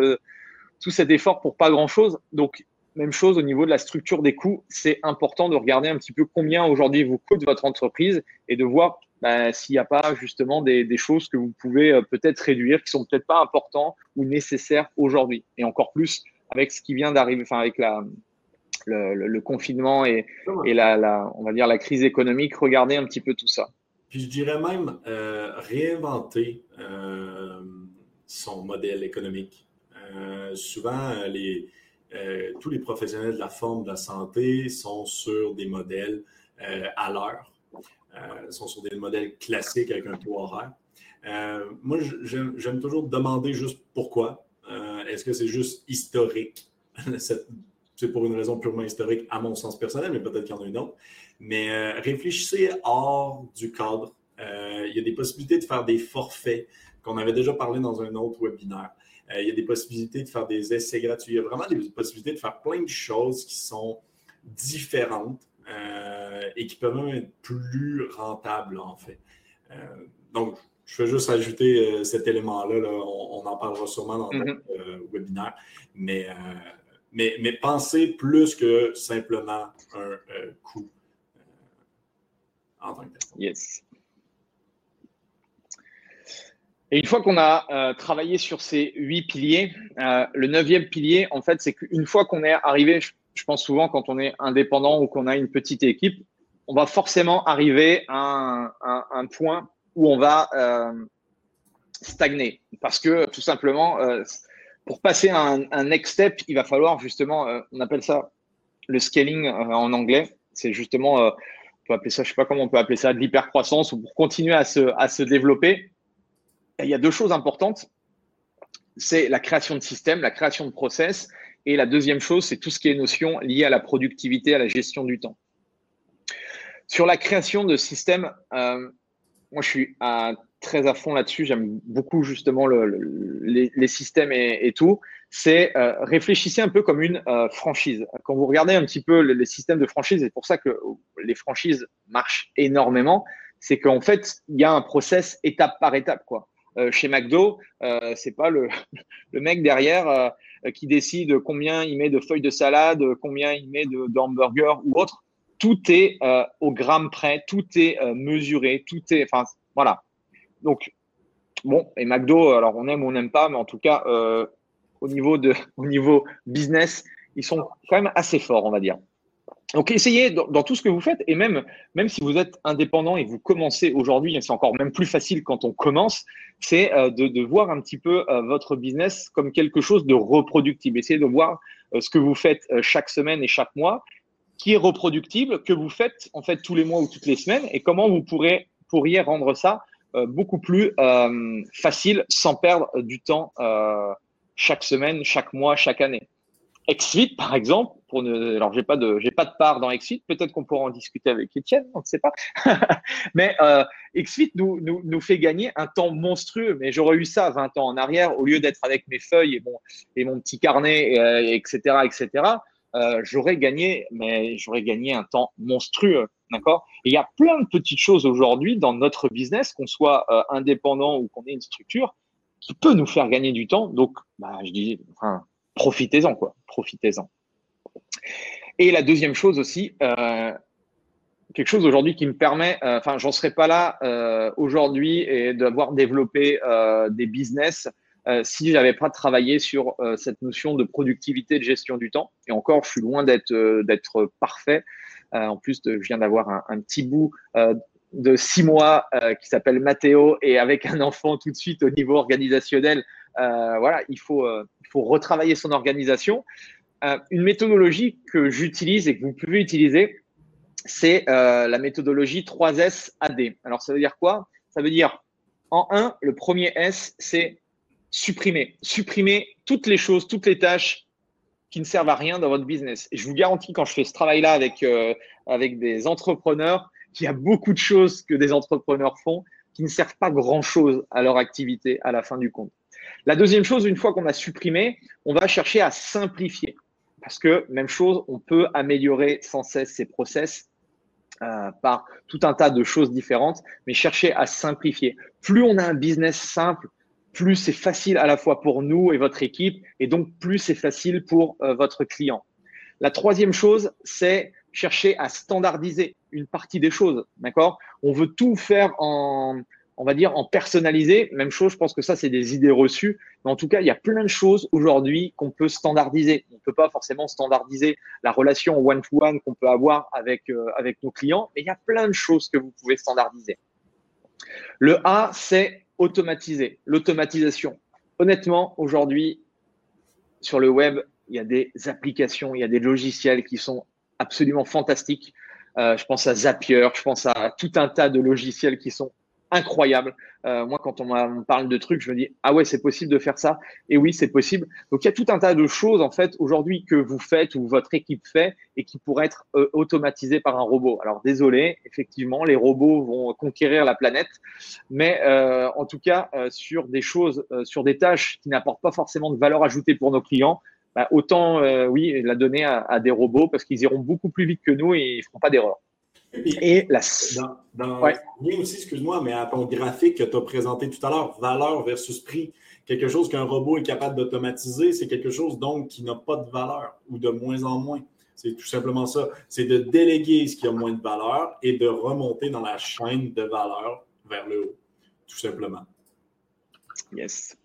tout cet effort pour pas grand-chose. Donc, même chose au niveau de la structure des coûts, c'est important de regarder un petit peu combien aujourd'hui vous coûte votre entreprise et de voir bah, s'il n'y a pas justement des, choses que vous pouvez euh, peut-être réduire, qui sont peut-être pas importants ou nécessaires aujourd'hui. Et encore plus avec ce qui vient d'arriver, enfin avec la, le, confinement et, et la, on va dire la crise économique, regardez un petit peu tout ça. Puis je dirais même euh, réinventer euh, son modèle économique. Euh, souvent, tous les professionnels de la forme de la santé sont sur des modèles à l'heure, sont sur des modèles classiques avec un taux horaire. moi, j'aime toujours demander juste pourquoi. Est-ce que c'est juste historique? *laughs* c'est pour une raison purement historique, à mon sens personnel, mais peut-être qu'il y en a une autre. Mais réfléchissez hors du cadre. il y a des possibilités de faire des forfaits qu'on avait déjà parlé dans un autre webinaire. Euh, il y a des possibilités de faire des essais gratuits. Il y a vraiment des possibilités de faire plein de choses qui sont différentes euh, et qui peuvent même être plus rentables, en fait. Euh, donc, je vais juste ajouter cet élément-là. On, en parlera sûrement dans le mm-hmm. webinaire. Mais, mais, mais pensez plus que simplement un coût Yes. Et une fois qu'on a euh, travaillé sur ces huit piliers, euh, le neuvième pilier, en fait, c'est qu'une fois qu'on est arrivé, je, pense souvent quand on est indépendant ou qu'on a une petite équipe, on va forcément arriver à un, point où on va euh, stagner. Parce que tout simplement, pour passer à un, next step, il va falloir justement, on appelle ça le scaling en anglais. C'est justement, appeler ça, je sais pas comment on peut appeler ça, de l'hypercroissance ou pour continuer à se, à se développer il y a deux choses importantes. C'est la création de systèmes, la création de process. Et la deuxième chose, c'est tout ce qui est notion liée à la productivité, à la gestion du temps. Sur la création de systèmes, euh, moi, je suis très à fond là-dessus. J'aime beaucoup justement les, systèmes et, tout. C'est euh, réfléchissez un peu comme une euh, franchise. Quand vous regardez un petit peu les, systèmes de franchise, c'est pour ça que les franchises marchent énormément, c'est qu'en fait, il y a un process étape par étape. quoi. Euh, chez McDo, euh, c'est pas le, *laughs* le, mec derrière euh, qui décide combien il met de feuilles de salade, combien il met d'hamburgers ou autre. Tout est au gramme près, tout est mesuré, tout est, enfin voilà. Donc bon, et McDo, alors on aime ou on n'aime pas, mais en tout cas au niveau de, *laughs* au niveau business, ils sont quand même assez forts, on va dire. Donc essayez dans, tout ce que vous faites, et même, même si vous êtes indépendant et vous commencez aujourd'hui, c'est encore même plus facile quand on commence, c'est euh, de, de, voir un petit peu euh, votre business comme quelque chose de reproductible. Essayez de voir euh, ce que vous faites chaque semaine et chaque mois, qui est reproductible, que vous faites en fait tous les mois ou toutes les semaines, et comment vous pourrez, pourriez rendre ça beaucoup plus facile sans perdre du temps chaque semaine, chaque mois, chaque année. XFIT, par exemple, pour ne, alors j'ai pas de, j'ai pas de part dans XFIT. Peut-être qu'on pourra en discuter avec Étienne, on ne sait pas. *laughs* mais euh, XFIT nous, nous, nous, fait gagner un temps monstrueux. Mais j'aurais eu ça 20 ans en arrière, au lieu d'être avec mes feuilles et mon, et mon petit carnet, etc., euh, etc. Euh, j'aurais gagné, mais j'aurais gagné un temps monstrueux, d'accord? Il y a plein de petites choses aujourd'hui dans notre business, qu'on soit euh, indépendant ou qu'on ait une structure, qui peut nous faire gagner du temps. Donc, bah, je dis, profitez-en, quoi. Profitez-en. Et la deuxième chose aussi, euh, quelque chose aujourd'hui qui me permet, enfin, j'en serais pas là aujourd'hui et d'avoir développé des business si j'avais pas travaillé sur cette notion de productivité, de gestion du temps. Et encore, je suis loin d'être d'être parfait. en plus, je viens d'avoir un, petit bout de six mois qui s'appelle Mathéo et avec un enfant tout de suite au niveau organisationnel. voilà, il faut il faut retravailler son organisation. une méthodologie que j'utilise et que vous pouvez utiliser, c'est euh, la méthodologie 3S AD. Alors, ça veut dire quoi? Ça veut dire, en un, le premier S, c'est supprimer. Supprimer toutes les choses, toutes les tâches qui ne servent à rien dans votre business. Et je vous garantis, quand je fais ce travail-là avec, euh, avec des entrepreneurs, qu'il y a beaucoup de choses que des entrepreneurs font qui ne servent pas grand-chose à leur activité à la fin du compte. La deuxième chose, une fois qu'on a supprimé, on va chercher à simplifier. Parce que, même chose, on peut améliorer sans cesse ces process euh, par tout un tas de choses différentes, mais chercher à simplifier. Plus on a un business simple, plus c'est facile à la fois pour nous et votre équipe, et donc plus c'est facile pour euh, votre client. La troisième chose, c'est chercher à standardiser une partie des choses. D'accord? On veut tout faire en, on va dire, en personnalisé. Même chose, je pense que ça, c'est des idées reçues. Mais en tout cas, il y a plein de choses aujourd'hui qu'on peut standardiser. On ne peut pas forcément standardiser la relation one-to-one qu'on peut avoir avec, euh, avec nos clients, mais il y a plein de choses que vous pouvez standardiser. Le A, c'est automatiser, l'automatisation. Honnêtement, aujourd'hui, sur le web, il y a des applications, il y a des logiciels qui sont absolument fantastiques. Euh, je pense à Zapier, je pense à tout un tas de logiciels qui sont incroyable. Euh, moi, quand on, me parle de trucs, je me dis ah ouais, c'est possible de faire ça. Et oui, c'est possible. Donc il y a tout un tas de choses en fait aujourd'hui que vous faites ou votre équipe fait et qui pourraient être euh, automatisées par un robot. Alors désolé, effectivement, les robots vont conquérir la planète, mais euh, en tout cas sur des choses, sur des tâches qui n'apportent pas forcément de valeur ajoutée pour nos clients. Bah, autant oui la donner à, à des robots parce qu'ils iront beaucoup plus vite que nous et ils feront pas d'erreur. Et, la. Dans, aussi, excuse-moi, mais à ton graphique que tu as présenté tout à l'heure, valeur versus prix, quelque chose qu'un robot est capable d'automatiser, c'est quelque chose donc qui n'a pas de valeur ou de moins en moins. C'est tout simplement ça. C'est de déléguer ce qui a moins de valeur et de remonter dans la chaîne de valeur vers le haut, tout simplement. Yes.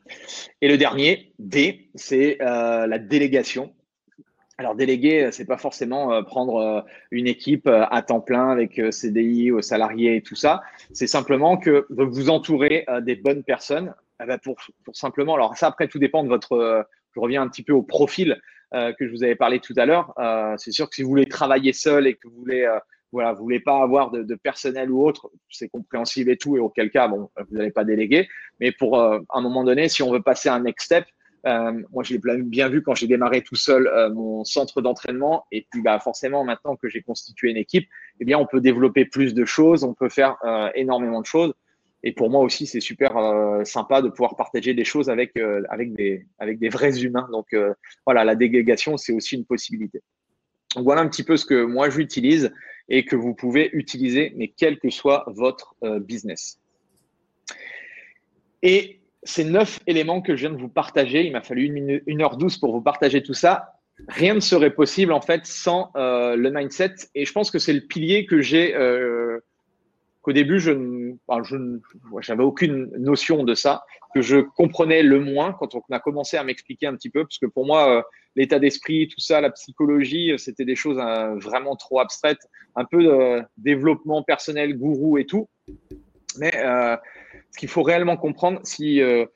Et le dernier, D, c'est euh, la délégation. Alors déléguer, c'est pas forcément euh, prendre euh, une équipe euh, à temps plein avec CDI, aux salariés et tout ça. C'est simplement que vous entourez des bonnes personnes eh ben, pour, pour simplement. Alors ça après tout dépend de votre. Je reviens un petit peu au profil que je vous avais parlé tout à l'heure. c'est sûr que si vous voulez travailler seul et que vous voulez voilà, vous voulez pas avoir de, de personnel ou autre, c'est compréhensible et tout, et auquel cas, bon, vous n'allez pas déléguer. Mais pour un moment donné, si on veut passer un next step, euh, moi, je l'ai bien vu quand j'ai démarré tout seul euh, mon centre d'entraînement. Et puis, bah, forcément, maintenant que j'ai constitué une équipe, eh bien, on peut développer plus de choses, on peut faire euh, énormément de choses. Et pour moi aussi, c'est super sympa de pouvoir partager des choses avec, avec, des, avec des vrais humains. Donc, voilà, la délégation, c'est aussi une possibilité. Donc, voilà un petit peu ce que moi, j'utilise et que vous pouvez utiliser, mais quel que soit votre business. Et ces neuf éléments que je viens de vous partager, il m'a fallu une, heure douze pour vous partager tout ça. Rien ne serait possible en fait sans euh, le mindset. Et je pense que c'est le pilier que j'ai, euh, qu'au début, je n'avais aucune notion de ça, que je comprenais le moins quand on a commencé à m'expliquer un petit peu, parce que pour moi, euh, l'état d'esprit, tout ça, la psychologie, c'était des choses vraiment trop abstraites, un peu de développement personnel, gourou et tout. Mais ce qu'il faut réellement comprendre, si euh,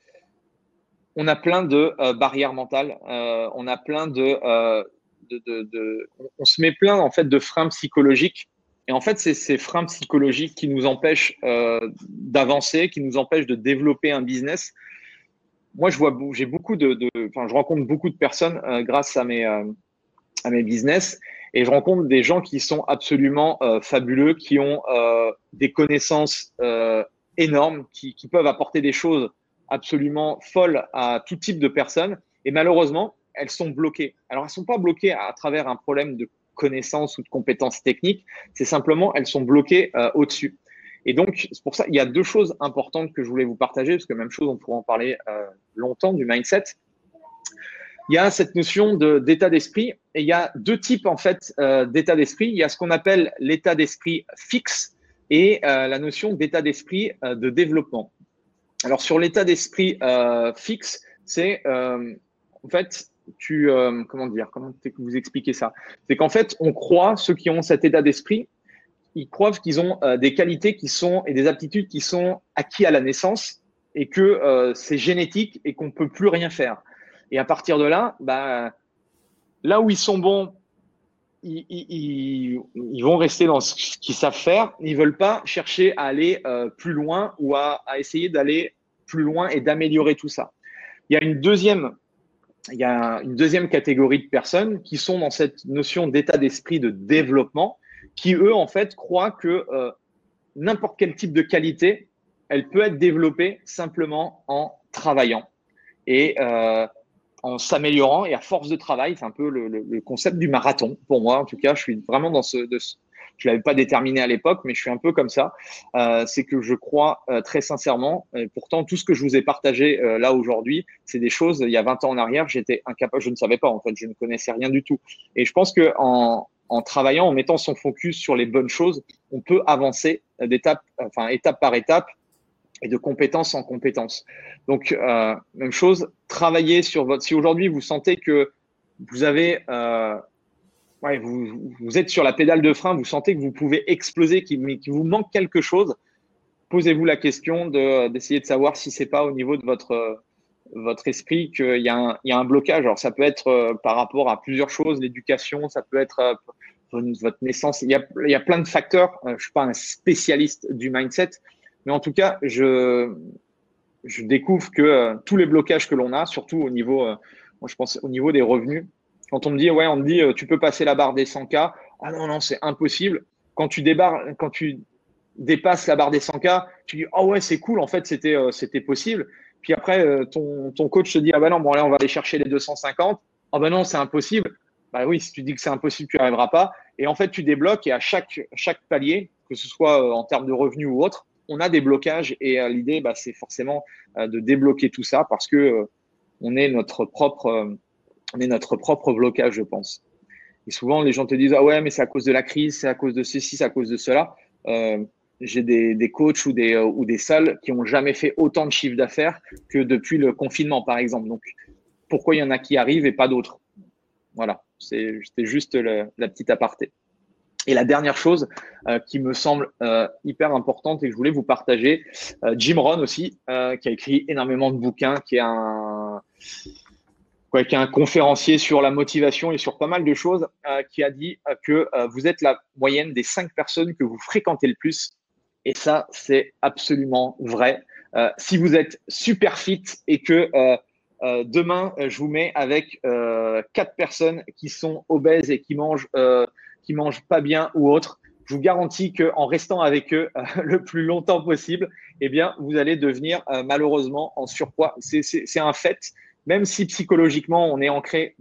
on a plein de euh, barrières mentales, euh, on a plein de, se met plein en fait de freins psychologiques. Et en fait, c'est ces freins psychologiques qui nous empêchent d'avancer, qui nous empêchent de développer un business. Moi, je vois, j'ai beaucoup de, enfin, je rencontre beaucoup de personnes grâce à mes, à mes business, et je rencontre des gens qui sont absolument fabuleux, qui ont des connaissances énormes qui, peuvent apporter des choses absolument folles à tout type de personnes. Et malheureusement, elles sont bloquées. Alors, elles ne sont pas bloquées à travers un problème de connaissance ou de compétences techniques. C'est simplement, elles sont bloquées euh, au-dessus. Et donc, c'est pour ça, il y a deux choses importantes que je voulais vous partager, parce que même chose, on pourra en parler euh, longtemps du mindset. Il y a cette notion d'état d'esprit il y a deux types en fait d'état d'esprit. Il y a ce qu'on appelle l'état d'esprit fixe et la notion d'état d'esprit de développement. Alors sur l'état d'esprit fixe, c'est en fait tu comment dire comment vous expliquer ça? C'est qu'en fait on croit ceux qui ont cet état d'esprit ils croient qu'ils ont euh, des qualités qui sont et des aptitudes qui sont acquis à la naissance et que euh, c'est génétique et qu'on peut plus rien faire. Et à partir de là, bah, là où ils sont bons, ils, vont rester dans ce qu'ils savent faire. Ils veulent pas chercher à aller euh, plus loin ou à, à essayer d'aller plus loin et d'améliorer tout ça. Il y a une deuxième il y a une deuxième catégorie de personnes qui sont dans cette notion d'état d'esprit de développement qui eux, en fait, croient que euh, n'importe quel type de qualité, elle peut être développée simplement en travaillant et euh, en s'améliorant et à force de travail. C'est un peu le, concept du marathon pour moi. En tout cas, je suis vraiment dans ce. De je l'avais pas déterminé à l'époque, mais je suis un peu comme ça. Euh, c'est que je crois très sincèrement. Et pourtant, tout ce que je vous ai partagé là aujourd'hui, c'est des choses. Il y a 20 ans en arrière, j'étais incapable. Je ne savais pas en fait. Je ne connaissais rien du tout. Et je pense que en travaillant, en mettant son focus sur les bonnes choses, on peut avancer d'étape, enfin étape par étape et de compétence en compétence. Donc euh, même chose, travailler sur votre. Si aujourd'hui vous sentez que vous avez, euh, vous, êtes sur la pédale de frein, vous sentez que vous pouvez exploser, qu'il vous manque quelque chose, posez-vous la question d'essayer de, savoir si c'est pas au niveau de votre votre esprit qu'il y, a un, y a un blocage. Alors, ça peut être euh, par rapport à plusieurs choses, l'éducation, ça peut être votre naissance. Il y, a, il y a plein de facteurs. Je suis pas un spécialiste du mindset, mais en tout cas, je, je découvre que tous les blocages que l'on a, surtout au niveau, moi, je pense au niveau des revenus, quand on me dit, ouais, on me dit, tu peux passer la barre des 100K. Ah non, non, c'est impossible. Quand tu quand tu dépasses la barre des 100K, tu dis, oh ouais, c'est cool, en fait, c'était, possible. Puis après, euh, ton, ton coach te dit Ah ben non, bon, allez, on va aller chercher les 250. Ah ben non, c'est impossible. Bah oui, si tu dis que c'est impossible, tu n'y arriveras pas. Et en fait, tu débloques et à chaque, chaque palier, que ce soit euh, en termes de revenus ou autre, on a des blocages. Et euh, l'idée, bah, c'est forcément de débloquer tout ça parce que on est notre propre, on est notre propre blocage, je pense. Et souvent, les gens te disent Ah ouais, mais c'est à cause de la crise, c'est à cause de ceci, c'est à cause de cela j'ai des, des, coachs ou des, euh, ou salles qui ont jamais fait autant de chiffre d'affaires que depuis le confinement, par exemple. Donc, pourquoi il y en a qui arrivent et pas d'autres? Voilà, c'était juste la petite aparté. Et la dernière chose euh, qui me semble euh, hyper importante et que je voulais vous partager, euh, Jim Rohn aussi, qui a écrit énormément de bouquins, qui est un, qui est un conférencier sur la motivation et sur pas mal de choses, qui a dit que vous êtes la moyenne des cinq personnes que vous fréquentez le plus et ça, c'est absolument vrai. Si vous êtes super fit et que demain, je vous mets avec quatre personnes qui sont obèses et qui mangent, qui mangent pas bien ou autre, je vous garantis qu'en restant avec eux *laughs* le plus longtemps possible, eh bien, vous allez devenir malheureusement en surpoids. C'est un fait, même si psychologiquement on est ancré.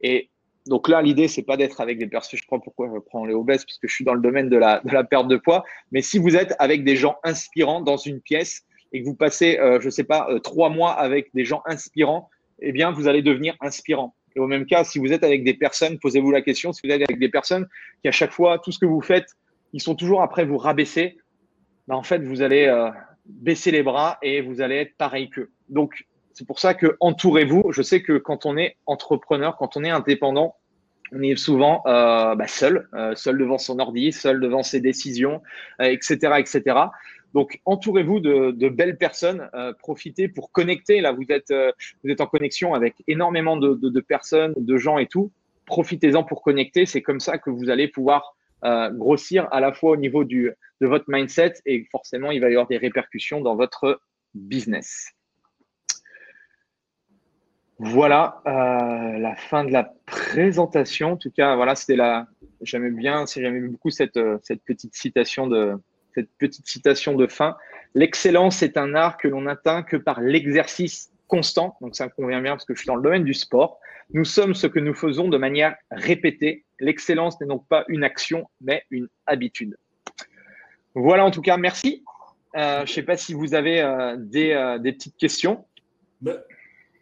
et donc là, l'idée, c'est pas d'être avec des personnes. Je crois pourquoi je prends les obèses, parce que je suis dans le domaine de la, perte de poids. Mais si vous êtes avec des gens inspirants dans une pièce et que vous passez, euh, je sais pas, euh, trois mois avec des gens inspirants, eh bien, vous allez devenir inspirant. Et au même cas, si vous êtes avec des personnes, posez-vous la question, si vous êtes avec des personnes qui, à chaque fois, tout ce que vous faites, ils sont toujours après vous rabaisser, ben, en fait, vous allez euh, baisser les bras et vous allez être pareil qu'eux. Donc, c'est pour ça que entourez-vous. Je sais que quand on est entrepreneur, quand on est indépendant, on est souvent euh, bah, seul, euh, seul devant son ordi, seul devant ses décisions, etc., euh, etc. Donc, entourez-vous de, belles personnes. profitez pour connecter. Là, vous êtes, en connexion avec énormément de, personnes, de gens et tout. Profitez-en pour connecter. C'est comme ça que vous allez pouvoir grossir à la fois au niveau de votre mindset et forcément, il va y avoir des répercussions dans votre business. Voilà euh, la fin de la présentation. En tout cas, voilà, c'était la. J'aimais bien, j'aimais beaucoup cette, euh, cette petite citation de cette petite citation de fin. L'excellence est un art que l'on n'atteint que par l'exercice constant. Donc ça me convient bien parce que je suis dans le domaine du sport. Nous sommes ce que nous faisons de manière répétée. L'excellence n'est donc pas une action, mais une habitude. Voilà, en tout cas, merci. Euh, je ne sais pas si vous avez des, des petites questions. Ben,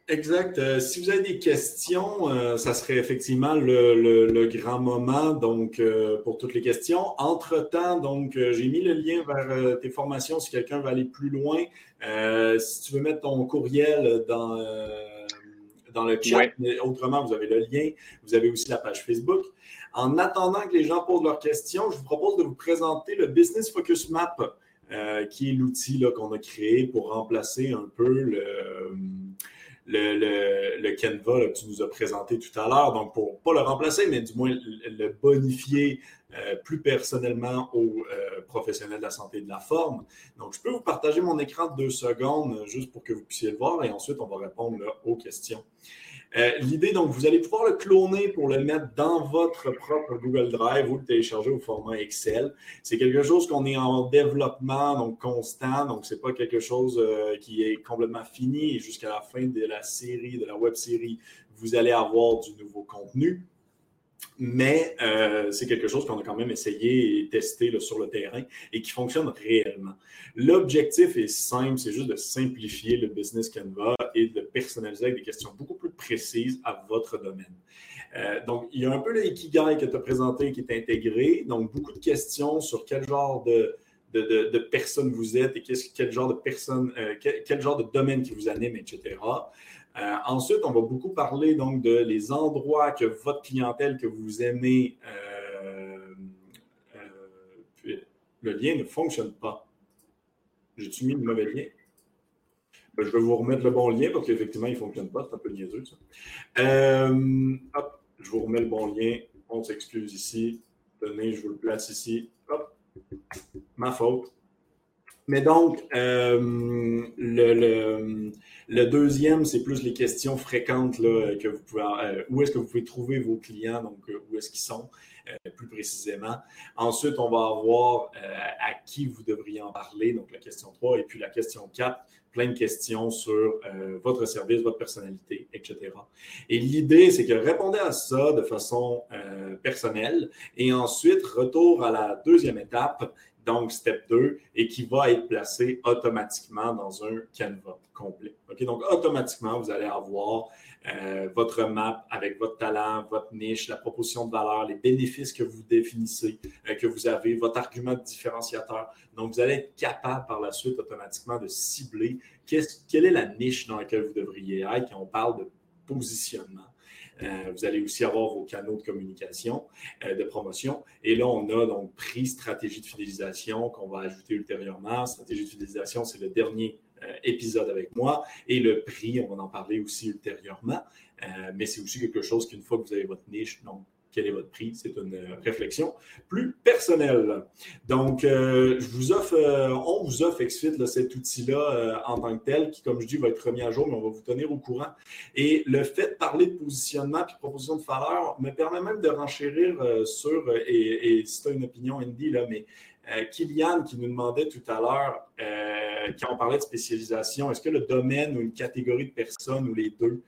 Exact. Euh, si vous avez des questions, euh, ça serait effectivement le, grand moment donc euh, pour toutes les questions. Entre-temps, donc j'ai mis le lien vers tes formations si quelqu'un veut aller plus loin. si tu veux mettre ton courriel dans, dans le chat, autrement, vous avez le lien. Vous avez aussi la page Facebook. En attendant que les gens posent leurs questions, je vous propose de vous présenter le Business Focus Map, qui est l'outil qu'on a créé pour remplacer un peu le le, le, Canva que tu nous as présenté tout à l'heure. Donc, pour pas le remplacer, mais du moins le, bonifier euh, plus personnellement aux euh, professionnels de la santé et de la forme. Donc, je peux vous partager mon écran de deux secondes euh, juste pour que vous puissiez le voir et ensuite, on va répondre aux questions. Euh, l'idée, donc, vous allez pouvoir le cloner pour le mettre dans votre propre Google Drive ou le télécharger au format Excel. C'est quelque chose qu'on est en développement, donc constant. Donc, ce n'est pas quelque chose euh, qui est complètement fini et jusqu'à la fin de la série, de la web série, vous allez avoir du nouveau contenu mais euh, c'est quelque chose qu'on a quand même essayé et testé sur le terrain et qui fonctionne réellement. L'objectif est simple, c'est juste de simplifier le business Canva et de personnaliser avec des questions beaucoup plus précises à votre domaine. Euh, donc, il y a un peu le Ikigai que tu as présenté qui est intégré. Donc, beaucoup de questions sur quel genre de, de, personne vous êtes et quel genre de personne, euh, quel, genre de domaine qui vous anime, etc. Euh, ensuite, on va beaucoup parler donc de les endroits que votre clientèle que vous aimez. Euh, euh, le lien ne fonctionne pas. J'ai-tu mis le mauvais lien? Ben, je vais vous remettre le bon lien parce qu'effectivement, il ne fonctionne pas. C'est un peu niaiseux, ça. hop, je vous remets le bon lien. On s'excuse ici. Tenez, je vous le place ici. Hop, ma faute. Mais donc, le, le deuxième, c'est plus les questions fréquentes là, que vous pouvez. Euh, où est-ce que vous pouvez trouver vos clients, donc euh, où est-ce qu'ils sont euh, plus précisément. Ensuite, on va avoir à qui vous devriez en parler, donc la question 3. Et puis la question 4, plein de questions sur votre service, votre personnalité, etc. Et l'idée, c'est que répondez à ça de façon personnelle et ensuite, retour à la deuxième étape donc step 2, et qui va être placé automatiquement dans un Canva complet. Donc, automatiquement, vous allez avoir euh, votre map avec votre talent, votre niche, la proposition de valeur, les bénéfices que vous définissez, euh, que vous avez, votre argument de différenciateur. Donc, vous allez être capable par la suite automatiquement de cibler quelle est la niche dans laquelle vous devriez être quand on parle de positionnement. Euh, vous allez aussi avoir vos canaux de communication, euh, de promotion. Et là, on a donc pris stratégie de fidélisation qu'on va ajouter ultérieurement. Stratégie de fidélisation, c'est le dernier euh, épisode avec moi. Et le prix, on va en parler aussi ultérieurement. mais c'est aussi quelque chose qu'une fois que vous avez votre niche, donc quel est votre prix. C'est une euh, réflexion plus personnelle. Donc, euh, je vous offre, euh, on vous offre XFIT, cet outil-là en tant que tel, qui, comme je dis, va être remis à jour, mais on va vous tenir au courant. Et le fait de parler de positionnement et de proposition de valeur me permet même de renchérir sur, et, et si tu as une opinion, Andy, mais Kylian qui nous demandait tout à l'heure, quand on parlait de spécialisation, est-ce que le domaine ou une catégorie de personnes ou les deux?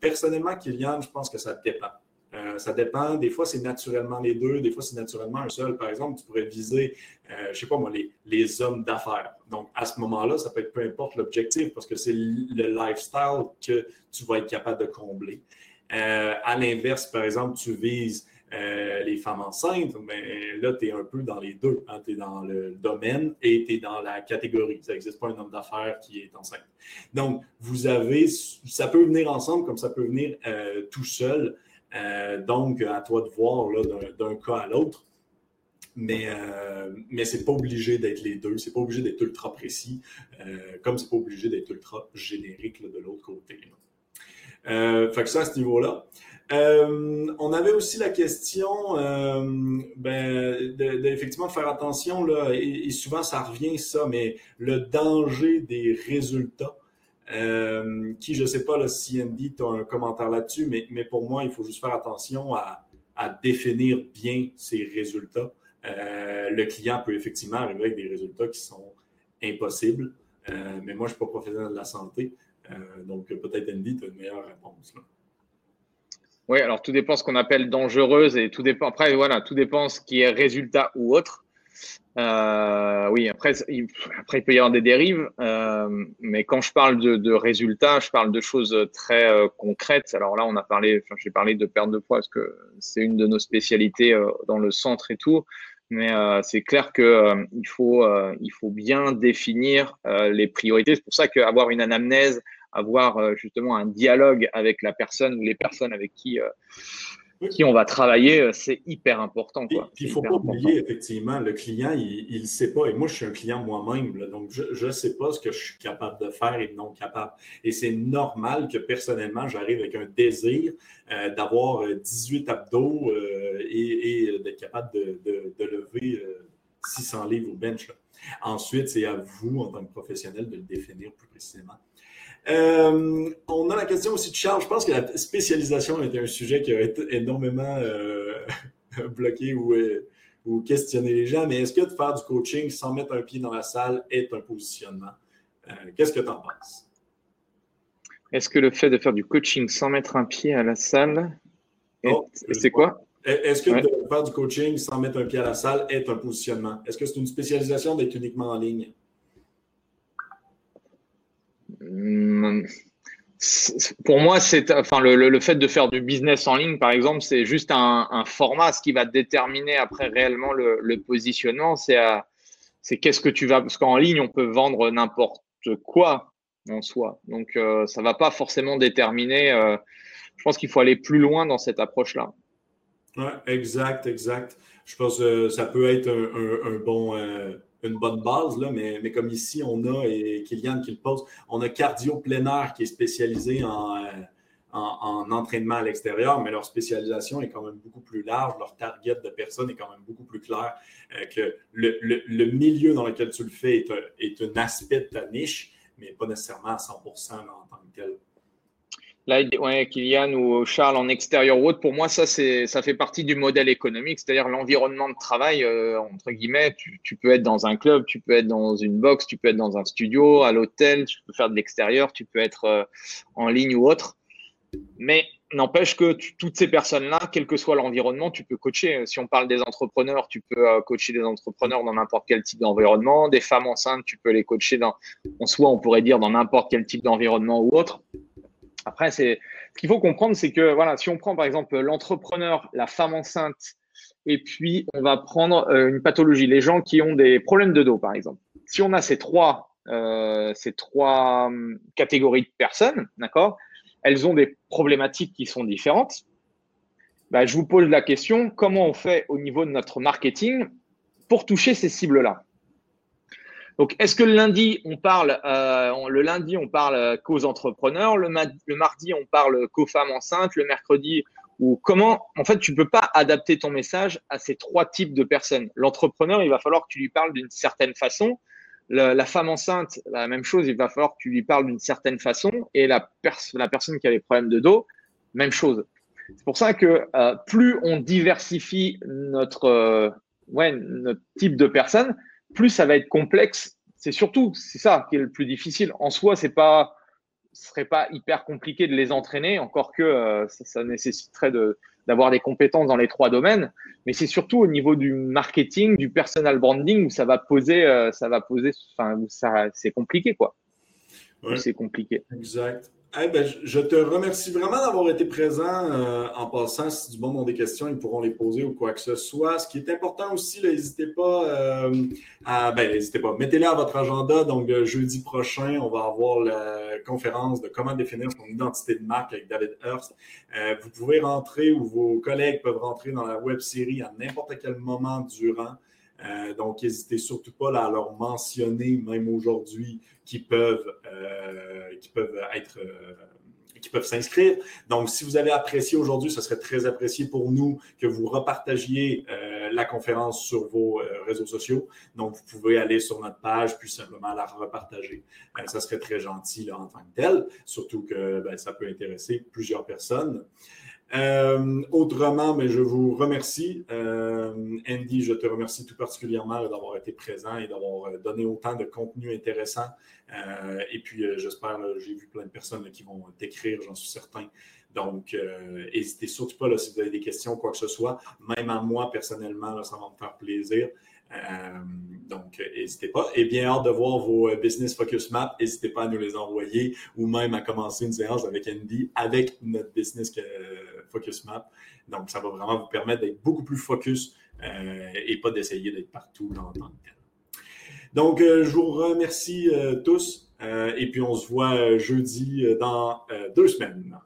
personnellement, Kylian, je pense que ça dépend. Euh, ça dépend. Des fois, c'est naturellement les deux. Des fois, c'est naturellement un seul. Par exemple, tu pourrais viser, euh, je ne sais pas moi, les, hommes d'affaires. Donc, à ce moment-là, ça peut être peu importe l'objectif parce que c'est le lifestyle que tu vas être capable de combler. Euh, à l'inverse, par exemple, tu vises les femmes enceintes, mais là, tu es un peu dans les deux. Hein. Tu es dans le domaine et tu es dans la catégorie. Ça n'existe pas un homme d'affaires qui est enceinte. Donc, vous avez, ça peut venir ensemble comme ça peut venir tout seul. Euh, donc, à toi de voir d'un cas à l'autre. Mais, euh, mais ce n'est pas obligé d'être les deux. Ce n'est pas obligé d'être ultra précis, euh, comme ce n'est pas obligé d'être ultra générique de l'autre côté. fait que ça, à ce niveau-là. on avait aussi la question ben, d'effectivement faire attention, là, et, souvent ça revient ça, mais le danger des résultats. Euh, qui, je ne sais pas si Andy, tu as un commentaire là-dessus, mais, mais, pour moi, il faut juste faire attention à, définir bien ses résultats. Euh, le client peut effectivement arriver avec des résultats qui sont impossibles, euh, mais moi, je ne suis pas professionnel de la santé, donc peut-être Andy, tu as une meilleure réponse. Oui, alors tout dépend ce qu'on appelle dangereuse et tout dépend, après, voilà, tout dépend ce qui est résultat ou autre. Oui, après il, peut y avoir des dérives. Euh, mais quand je parle de, résultats, je parle de choses très euh, concrètes. Alors là, on a parlé, j'ai parlé de perte de poids parce que c'est une de nos spécialités euh, dans le centre et tout. Mais c'est clair que il faut, il faut bien définir les priorités. C'est pour ça qu'avoir une anamnèse, avoir justement un dialogue avec la personne ou les personnes avec qui qui on va travailler, euh, c'est hyper important. Quoi. il ne faut pas oublier, effectivement, le client, il ne sait pas. Et moi, je suis un client moi-même, donc je ne sais pas ce que je suis capable de faire et non capable. Et c'est normal que personnellement, j'arrive avec un désir euh, d'avoir 18 euh, abdos et, d'être capable de, lever 600 livres au bench. Ensuite, c'est à vous, en tant que professionnel, de le définir plus précisément. Euh, on a la question aussi de Charles. Je pense que la spécialisation était un sujet qui a été énormément euh, *laughs* bloqué euh, ou, questionné les gens. Mais est-ce que de faire du coaching sans mettre un pied dans la salle est un positionnement? Qu'est-ce que tu en penses? Est-ce que le fait de faire du coaching sans mettre un pied à la salle, oh, c'est quoi? Est-ce que de faire du coaching sans mettre un pied à la salle est un positionnement? Est-ce que c'est une spécialisation d'être uniquement en ligne? Hum, pour moi, c'est enfin le, fait de faire du business en ligne, par exemple, c'est juste un, format. Ce qui va déterminer après réellement le, positionnement, c'est c'est qu'est-ce que tu vas parce qu'en ligne, on peut vendre n'importe quoi en soi. Donc, euh, ça va pas forcément déterminer. Euh, je pense qu'il faut aller plus loin dans cette approche-là. Exact, exact. Je pense que ça peut être un, bon. Euh, une bonne base, là, mais, mais, comme ici, on a, et Kylian qui le pose, on a Cardio Plein Air qui est spécialisé en, euh, en, entraînement à l'extérieur, mais leur spécialisation est quand même beaucoup plus large, leur target de personnes est quand même beaucoup plus clair euh, que le, le, milieu dans lequel tu le fais est un, est un aspect de ta niche, mais pas nécessairement à 100 en tant que tel. Là, ouais, Kylian ou Charles en extérieur ou autre, pour moi, ça, ça fait partie du modèle économique, c'est-à-dire l'environnement de travail, euh, entre guillemets. Tu, tu, peux être dans un club, tu peux être dans une box, tu peux être dans un studio, à l'hôtel, tu peux faire de l'extérieur, tu peux être euh, en ligne ou autre. Mais n'empêche que toutes ces personnes-là, quel que soit l'environnement, tu peux coacher. Si on parle des entrepreneurs, tu peux euh, coacher des entrepreneurs dans n'importe quel type d'environnement. Des femmes enceintes, tu peux les coacher dans, en soi, on pourrait dire dans n'importe quel type d'environnement ou autre. Après, c'est ce qu'il faut comprendre, c'est que voilà, si on prend par exemple l'entrepreneur, la femme enceinte, et puis on va prendre euh, une pathologie, les gens qui ont des problèmes de dos, par exemple. Si on a ces trois, euh, ces trois hum, catégories de personnes, d'accord, elles ont des problématiques qui sont différentes. Bah, je vous pose la question comment on fait au niveau de notre marketing pour toucher ces cibles-là? Donc, est-ce que le lundi, on parle, euh, le lundi, on parle euh, qu'aux entrepreneurs, le, mardi, on parle qu'aux femmes enceintes, le mercredi, ou comment, en fait, tu peux pas adapter ton message à ces trois types de personnes. L'entrepreneur, il va falloir que tu lui parles d'une certaine façon. la femme enceinte, la même chose, il va falloir que tu lui parles d'une certaine façon. Et la, la personne qui a des problèmes de dos, même chose. C'est pour ça que euh, plus on diversifie notre, ouais, notre type de personnes, plus ça va être complexe. C'est surtout, c'est ça qui est le plus difficile. En soi, c'est pas, ce serait pas hyper compliqué de les entraîner, encore que euh, ça, nécessiterait de, d'avoir des compétences dans les trois domaines. Mais c'est surtout au niveau du marketing, du personal branding où ça va poser, euh, ça va poser, enfin, ça, c'est compliqué, quoi. C'est compliqué. Exact. Ben, je te remercie vraiment d'avoir été présent euh, en passant. Si du monde ont des questions, ils pourront les poser ou quoi que ce soit. Ce qui est important aussi, n'hésitez pas euh, à. Ben, n'hésitez pas. Mettez-les à votre agenda. Donc, jeudi prochain, on va avoir la conférence de comment définir son identité de marque avec David Hurst. Euh, vous pouvez rentrer ou vos collègues peuvent rentrer dans la web série à n'importe quel moment durant. Euh, donc, n'hésitez surtout pas à leur mentionner, même aujourd'hui, qui peuvent, euh, peuvent être euh, qui peuvent s'inscrire. Donc, si vous avez apprécié aujourd'hui, ce serait très apprécié pour nous que vous repartagiez la conférence sur vos réseaux sociaux. Donc, vous pouvez aller sur notre page puis simplement la repartager. ça serait très gentil en tant que tel, surtout que ben, ça peut intéresser plusieurs personnes. Euh, autrement, mais je vous remercie. Euh, Andy, je te remercie tout particulièrement d'avoir été présent et d'avoir euh, donné autant de contenu intéressant. et puis, j'espère, j'ai vu plein de personnes qui vont t'écrire, j'en suis certain. Donc, n'hésitez surtout pas si vous avez des questions, quoi que ce soit. Même à moi, personnellement, ça va me faire plaisir. Donc, n'hésitez pas. Et bien hâte de voir vos Business Focus Map. N'hésitez pas à nous les envoyer ou même à commencer une séance avec Andy avec notre Business Focus Map. Donc, ça va vraiment vous permettre d'être beaucoup plus focus et pas d'essayer d'être partout dans le temps. Donc, je vous remercie tous et puis on se voit jeudi dans deux semaines.